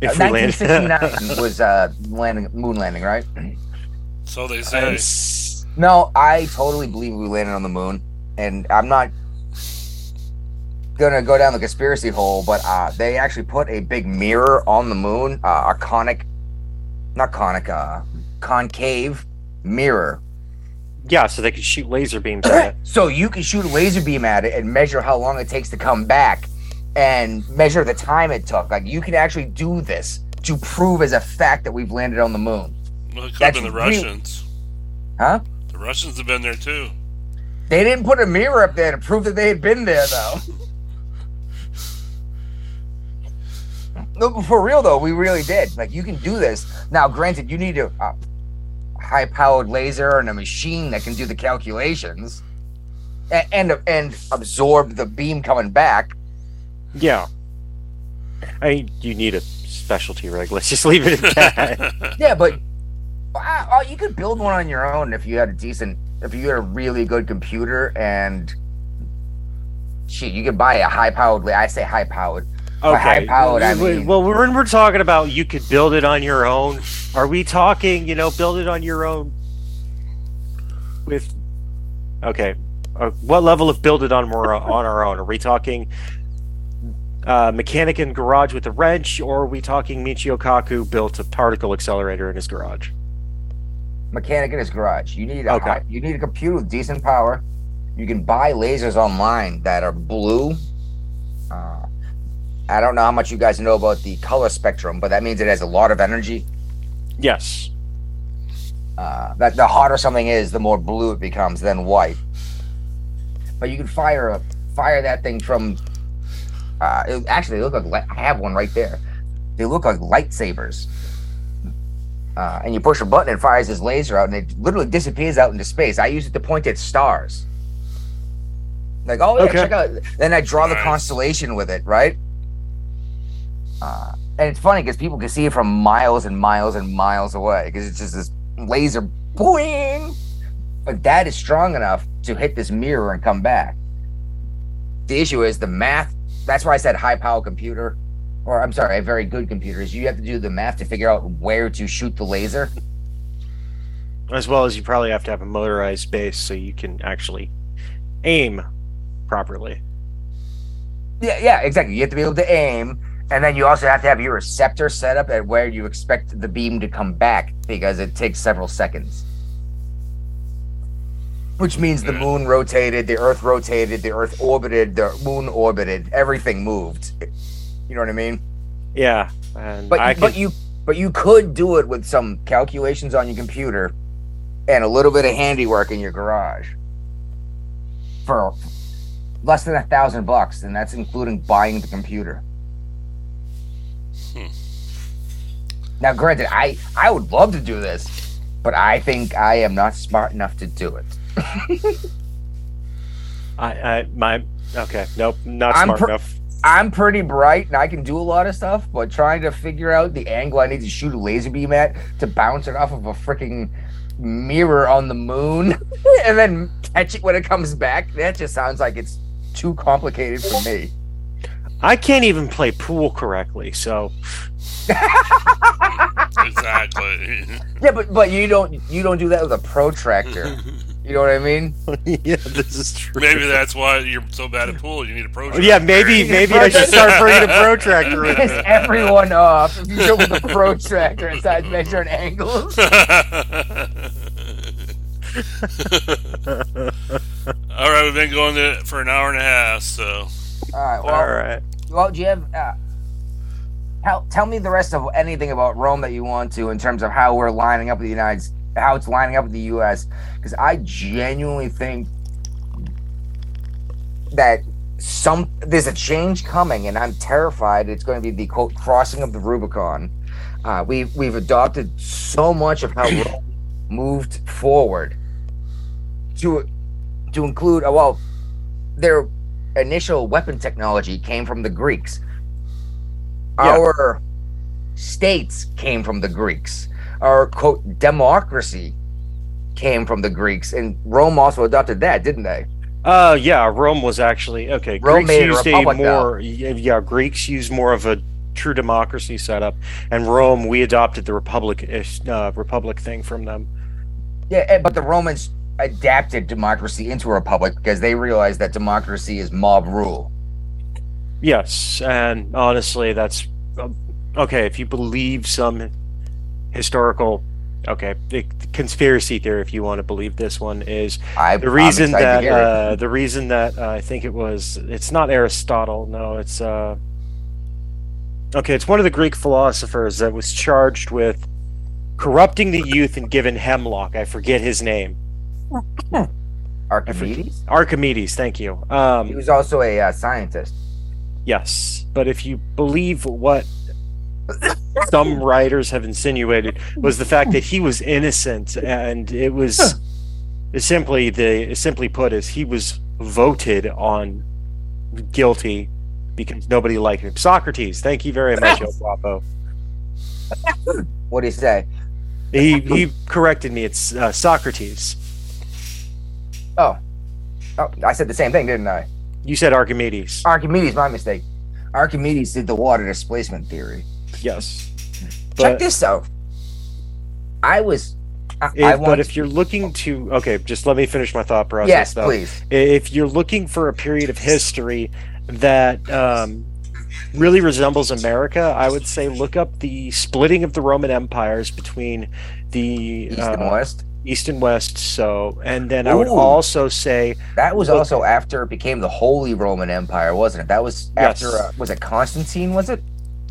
if Uh, we land- 1969 was uh landing moon landing, right? So they And say. S- No, I totally believe we landed on the moon, and I'm not gonna go down the conspiracy hole, but uh, they actually put a big mirror on the moon, uh, a conic, not conic, uh, concave mirror, yeah, so they could shoot laser beams at it. so you can shoot a laser beam at it and measure how long it takes to come back, and measure the time it took. Like you can actually do this to prove as a fact that we've landed on the moon, Well, it could have been the real- Russians. huh? The Russians have been there too. They didn't put a mirror up there to prove that they had been there, though. no, but for real though, we really did. Like, you can do this. Now, granted, you need a, a high-powered laser and a machine that can do the calculations, and and, and absorb the beam coming back. Yeah. I mean, you need a specialty rig. Let's just leave it at that. Yeah, but uh, uh, you could build one on your own if you had a decent, if you had a really good computer and. Shit, you could buy a high-powered. I say high-powered. By Okay. high-powered, I well, mean- well, when we're talking about you could build it on your own, are we talking, you know, build it on your own with Okay. Uh, what level of build it on more on our own? Are we talking uh, mechanic in garage with a wrench, or are we talking Michio Kaku built a particle accelerator in his garage? Mechanic in his garage. You need a Okay. high, you need a computer with decent power. You can buy lasers online that are blue. Uh, I don't know how much you guys know about the color spectrum, but that means it has a lot of energy. Yes. Uh, that the hotter something is, the more blue it becomes, then white. But you can fire a fire that thing from. Uh, it, actually, they look like I have one right there. They look like lightsabers. Uh, and you push a button, it fires this laser out, and it literally disappears out into space. I use it to point at stars. Like, oh yeah, Okay. check out. Then I draw the constellation with it, right? Uh, and it's funny because people can see it from miles and miles and miles away because it's just this laser boing. But that is strong enough to hit this mirror and come back. The issue is the math. That's why I said high power computer, or I'm sorry, a very good computer. Is you have to do the math to figure out where to shoot the laser. As well as you probably have to have a motorized base so you can actually aim properly. Yeah, yeah, exactly. You have to be able to aim, and then you also have to have your receptor set up at where you expect the beam to come back because it takes several seconds. Which means the hmm. moon rotated, the Earth rotated, the Earth orbited, the moon orbited, everything moved. You know what I mean? Yeah. And But I but could, you but you could do it with some calculations on your computer and a little bit of handiwork in your garage for less than a thousand bucks, and that's including buying the computer. Hmm. Now, granted, I I would love to do this, but I think I am not smart enough to do it. I, I my okay, nope, not I'm smart per- enough. I'm pretty bright and I can do a lot of stuff, but trying to figure out the angle I need to shoot a laser beam at to bounce it off of a freaking mirror on the moon and then catch it when it comes back, that just sounds like it's too complicated for me. I can't even play pool correctly, so exactly. Yeah, but but you don't you don't do that with a protractor. You know what I mean? yeah, this is true. Maybe that's why you're so bad at pool. You need a pro. Oh, yeah, maybe maybe I should start bringing a protractor in. Piss everyone off if you go with a protractor and start measuring angles. All right, we've been going to, for an hour and a half, so All right. Well, All right. well, do you have uh, Tell, tell me the rest of anything about Rome that you want to in terms of how we're lining up with the United, S- how it's lining up with the U.S. Because I genuinely think that some there's a change coming, and I'm terrified it's going to be the quote crossing of the Rubicon. Uh, we've we've adopted so much of how Rome moved forward to to include uh, well their initial weapon technology came from the Greeks. Yeah. Our states came from the Greeks. Our quote democracy came from the Greeks, and Rome also adopted that, didn't they? Uh, yeah, Rome was actually okay. Rome Greeks a used republic, a more yeah, yeah, Greeks used more of a true democracy setup, and Rome we adopted the republic uh, republic thing from them. Yeah, but the Romans adapted democracy into a republic because they realized that democracy is mob rule. Yes, and honestly, that's um, okay. If you believe some historical, okay, the conspiracy theory, if you want to believe this one, is I, the reason that uh, the reason that uh, I think it was it's not Aristotle. No, it's uh, okay. It's one of the Greek philosophers that was charged with corrupting the youth and given hemlock. I forget his name. Archimedes. Archimedes. Thank you. He Um, was also a uh, scientist. yes, but if you believe what some writers have insinuated was the fact that he was innocent and it was simply the simply put is he was voted on guilty because nobody liked him. Socrates, thank you very much, El Guapo. What do you say? He he corrected me. It's uh, Socrates. Oh, oh, I said the same thing, didn't I? You said Archimedes. Archimedes, my mistake. Archimedes did the water displacement theory. Yes. Check this out. I was. I, If, I but if you're looking to, okay, just let me finish my thought process. yes, though. please. If you're looking for a period of history that um, really resembles America, I would say look up the splitting of the Roman empires between the East uh, and West. East and West. So, and then I would also say, That was look- also after it became the Holy Roman Empire, wasn't it? That was Yes. after. Uh, was it Constantine? Was it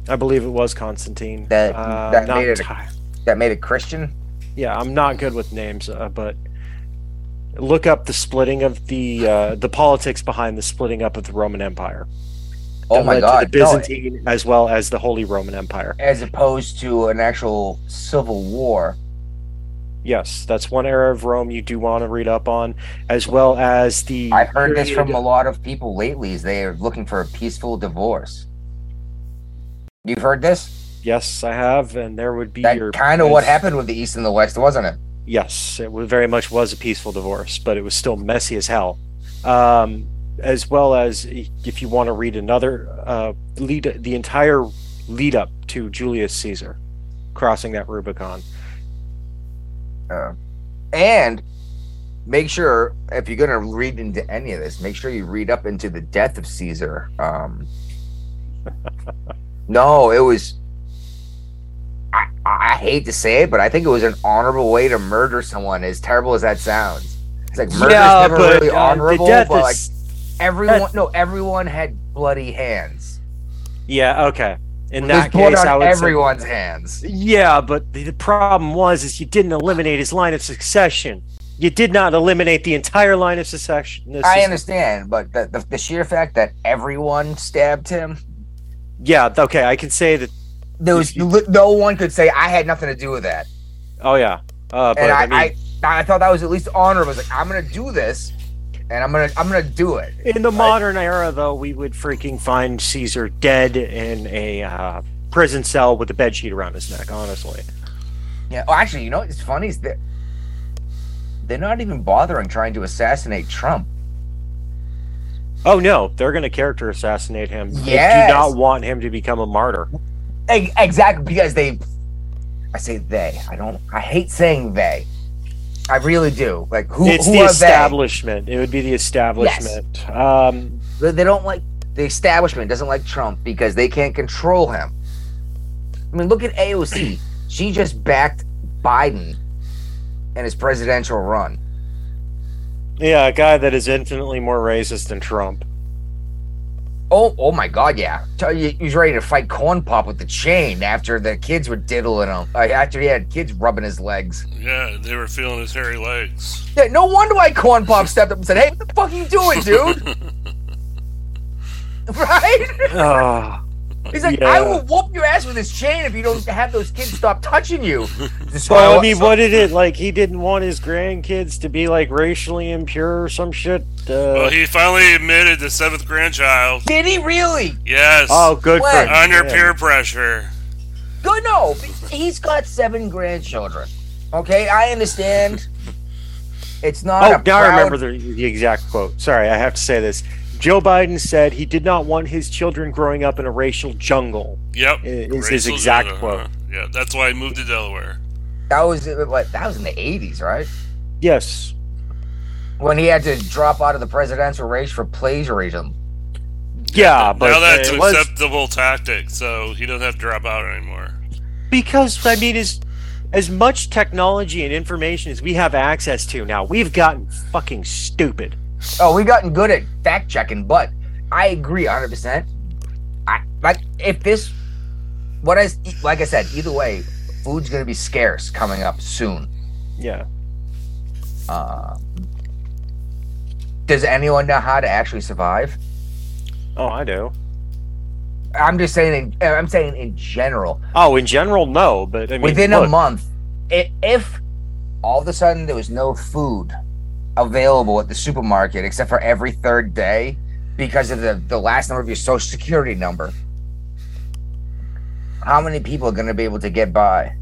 I believe it was Constantine. That- uh, that made it a- that made it Christian? yeah, I'm not good with names, uh, but look up the splitting of the uh, the politics behind the splitting up of the Roman Empire. Oh my God! the no, Byzantine as well as the Holy Roman Empire. as opposed to an actual civil war. Yes, that's one era of Rome you do want to read up on, as well as the. I've heard this from a lot of people lately. Is they are looking for a peaceful divorce. You've heard this? Yes, I have, and there would be That your. kind of what happened with the East and the West, wasn't it? Yes, it was very much was a peaceful divorce, but it was still messy as hell. Um, as well as if you want to read another uh, lead, the entire lead up to Julius Caesar crossing that Rubicon. Uh, and make sure if you're gonna read into any of this, make sure you read up into the death of Caesar. Um, no, it was. I, I hate to say it, but I think it was an honorable way to murder someone. As terrible as that sounds, it's like murder's never really uh, the honorable, death but like everyone, no, everyone had bloody hands. yeah, okay. In that case, I would say- everyone's hands. Yeah, but the, the problem was is you didn't eliminate his line of succession. You did not eliminate the entire line of succession. I understand, but the, the the sheer fact that everyone stabbed him, Yeah, okay, I can say that. there was no one could say I had nothing to do with that. Oh yeah, uh, but and I, I, mean, I, I thought that was at least honorable. I was like, I'm gonna do this, and I'm gonna I'm gonna do it. in the modern era, though, we would freaking find Caesar dead in a uh, prison cell with a bed sheet around his neck. Honestly, Yeah. Oh, actually, you know what's funny is that they're not even bothering trying to assassinate Trump. Oh no, they're going to character assassinate him. They do not want him to become a martyr. Exactly because they. I say they. I don't. I hate saying they. I really do. Like who? it's who the establishment. It would be the establishment. Um, they? They don't like the establishment. Doesn't like Trump because they can't control him. I mean, look at AOC. she just backed Biden in his presidential run. Yeah, a guy that is infinitely more racist than Trump. Oh, oh my God, yeah. Tell you, he was ready to fight Corn Pop with the chain after the kids were diddling him. Uh, after he had kids rubbing his legs. Yeah, they were feeling his hairy legs. Yeah, no wonder why Corn Pop stepped up and said, "Hey, what the fuck are you doing, dude?" right? Oh, He's like, Yeah. "I will whoop your ass with this chain if you don't have those kids stop touching you." well, I mean, what did it like? He didn't want his grandkids to be like racially impure or some shit. Uh, Well, he finally admitted the seventh grandchild. Did he really? Yes. oh, good When? for him. Under Yeah. peer pressure. Good, no. He's got seven grandchildren. Okay, I understand. It's not. Oh, a now I remember the, the exact quote. Sorry, I have to say this. Joe Biden said he did not want his children growing up in a racial jungle. Yep. Is his exact gender, quote. huh? Yeah, that's why he moved to Delaware. That was what? That was in the '80s, right? Yes. When he had to drop out of the presidential race for plagiarism. Yeah, but now that's it an was acceptable tactic, so he doesn't have to drop out anymore. because I mean, as as much technology and information as we have access to now, we've gotten fucking stupid. Oh, we've gotten good at fact checking, but I agree 100. percent I like if this, what I like I said, either way, food's gonna be scarce coming up soon. Yeah. Uh, does anyone know how to actually survive? Oh, I do. I'm just saying. In, I'm saying in general. Oh, in general, no, but I mean, within a month, if all of a sudden there was no food available at the supermarket except for every third day because of the, the last number of your social security number, how many people are going to be able to get by?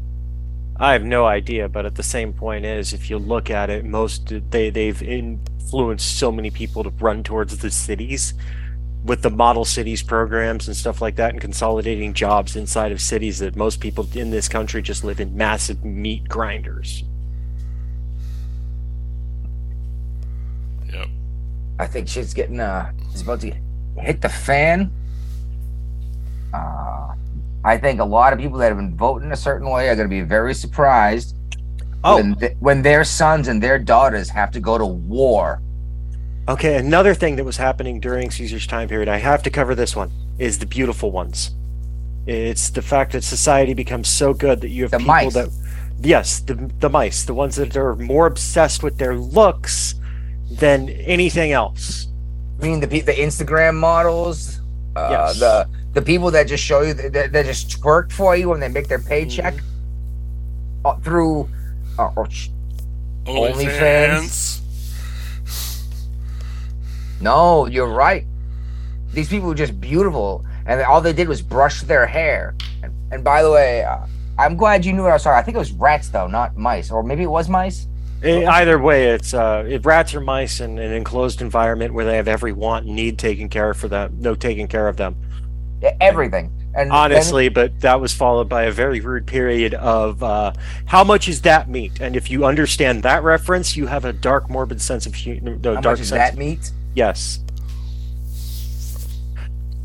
I have no idea, but at the same point is, if you look at it, most they they've influenced so many people to run towards the cities with the model cities programs and stuff like that, and consolidating jobs inside of cities that most people in this country just live in massive meat grinders. I think shit's getting uh, it's about to hit the fan. Uh, I think a lot of people that have been voting a certain way are going to be very surprised Oh, when, th- when their sons and their daughters have to go to war. okay. Another thing that was happening during Caesar's time period, I have to cover this one, is the beautiful ones. It's the fact that society becomes so good that you have The people mice. that, yes, the the mice, the ones that are more obsessed with their looks than anything else. I mean the the Instagram models, uh, Yes. the the people that just show you that, that just twerk for you when they make their paycheck Mm-hmm. uh, through uh, or sh- OnlyFans. no, you're right. These people are just beautiful, and all they did was brush their hair. And, and by the way, uh, I'm glad you knew what I was talking. I think it was rats though, not mice, or maybe it was mice. Eh, Either way, it's uh, if rats or mice in an enclosed environment where they have every want and need taken care of for them, no taking care of them. Yeah, Everything. And Honestly, but that was followed by a very rude period of uh, how much is that meat? And if you understand that reference, you have a dark, morbid sense of humor. No, how dark much is sense. that meat? Yes.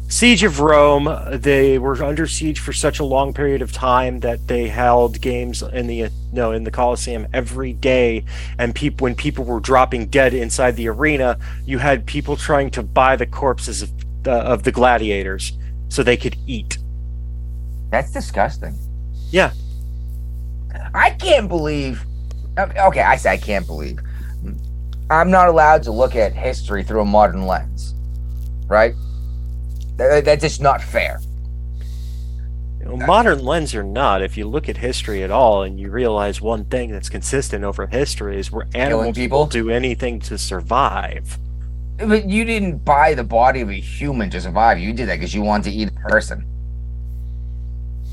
Siege of Rome, they were under siege for such a long period of time that they held games in the no in the Colosseum every day and people when people were dropping dead inside the arena, you had people trying to buy the corpses of the, of the gladiators so they could eat. That's disgusting. Yeah. I can't believe. Uh, okay, I say I can't believe. I'm not allowed to look at history through a modern lens, right? That- That's just not fair. You know, modern lens or not, if you look at history at all and you realize one thing that's consistent over history is where animals people? do anything to survive. But you didn't buy the body of a human to survive. You did that because you wanted to eat a person.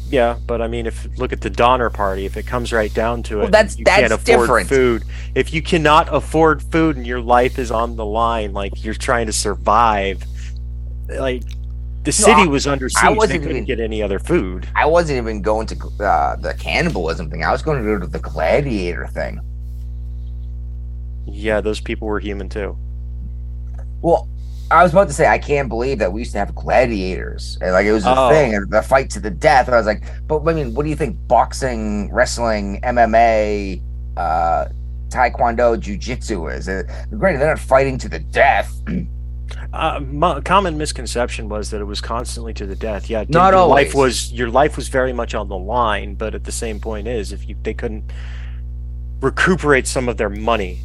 Yeah, but I mean, if look at the Donner Party, if it comes right down to it, Well, that's- you that's can't afford different. food. If you cannot afford food and your life is on the line, like you're trying to survive, like the city I- was under siege, I wasn't couldn't even- get any other food. I wasn't even going to uh, the cannibalism thing. I was going to go to the gladiator thing. Yeah, those people were human too. Well, I was about to say I can't believe that we used to have gladiators. And, like it was a Oh. thing, and the fight to the death. And I was like, but I mean, what do you think? Boxing, wrestling, MMA, uh, Taekwondo, Jiu-Jitsu is. Uh, granted, they're not fighting to the death. Uh, mo- common misconception was that it was constantly to the death. Yeah, Not your always. life was your life was very much on the line, but at the same point is if you they couldn't recuperate some of their money.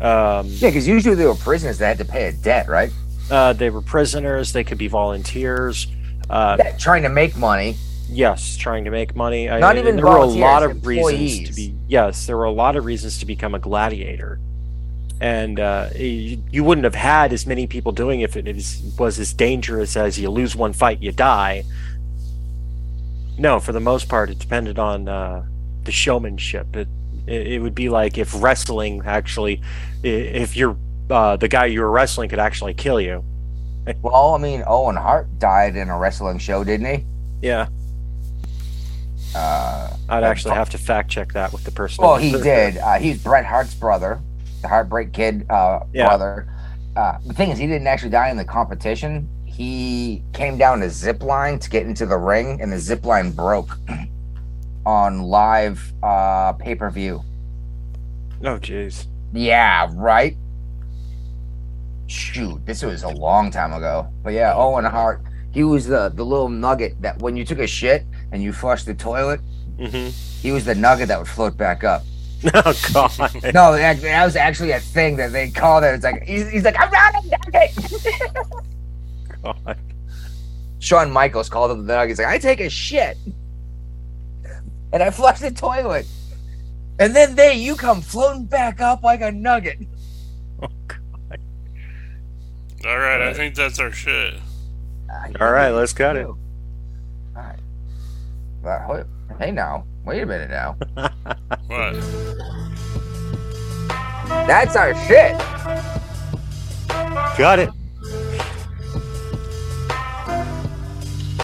Um, Yeah, because usually they were prisoners that had to pay a debt, right? uh, they were prisoners. They could be volunteers. Uh, Yeah, trying to make money. yes, trying to make money. Not and even there were a lot of reasons to be. Yes, there were a lot of reasons to become a gladiator, and uh, you, you wouldn't have had as many people doing it if it is, was as dangerous as you lose one fight, you die. No, for the most part, it depended on uh, the showmanship. It, it it would be like if wrestling actually, if you're uh, the guy you were wrestling could actually kill you. Well, I mean, Owen Hart died in a wrestling show, didn't he? Yeah, Uh, I'd actually have to fact check that with the person. well, he did. Uh, he's Bret Hart's brother, the Heartbreak Kid uh, Yeah. brother. Uh, the thing is, he didn't actually die in the competition. He came down a zip line to get into the ring, and the zip line broke on live uh, pay per view. Oh, jeez. Yeah, right. Shoot, this was a long time ago. But yeah, Owen Hart, he was the the little nugget that when you took a shit and you flushed the toilet, hmm he was the nugget that would float back up. Oh God. No, that, that was actually a thing that they called it. It's like he's, he's like, I'm not a nugget. God. Shawn Michaels called him the nugget. He's like, I take a shit, and I flush the toilet, and then they you come floating back up like a nugget. Oh, God. All right, I think that's our shit. All right, let's cut it. All right. Well, Hey now, wait a minute now. What? That's our shit. Got it.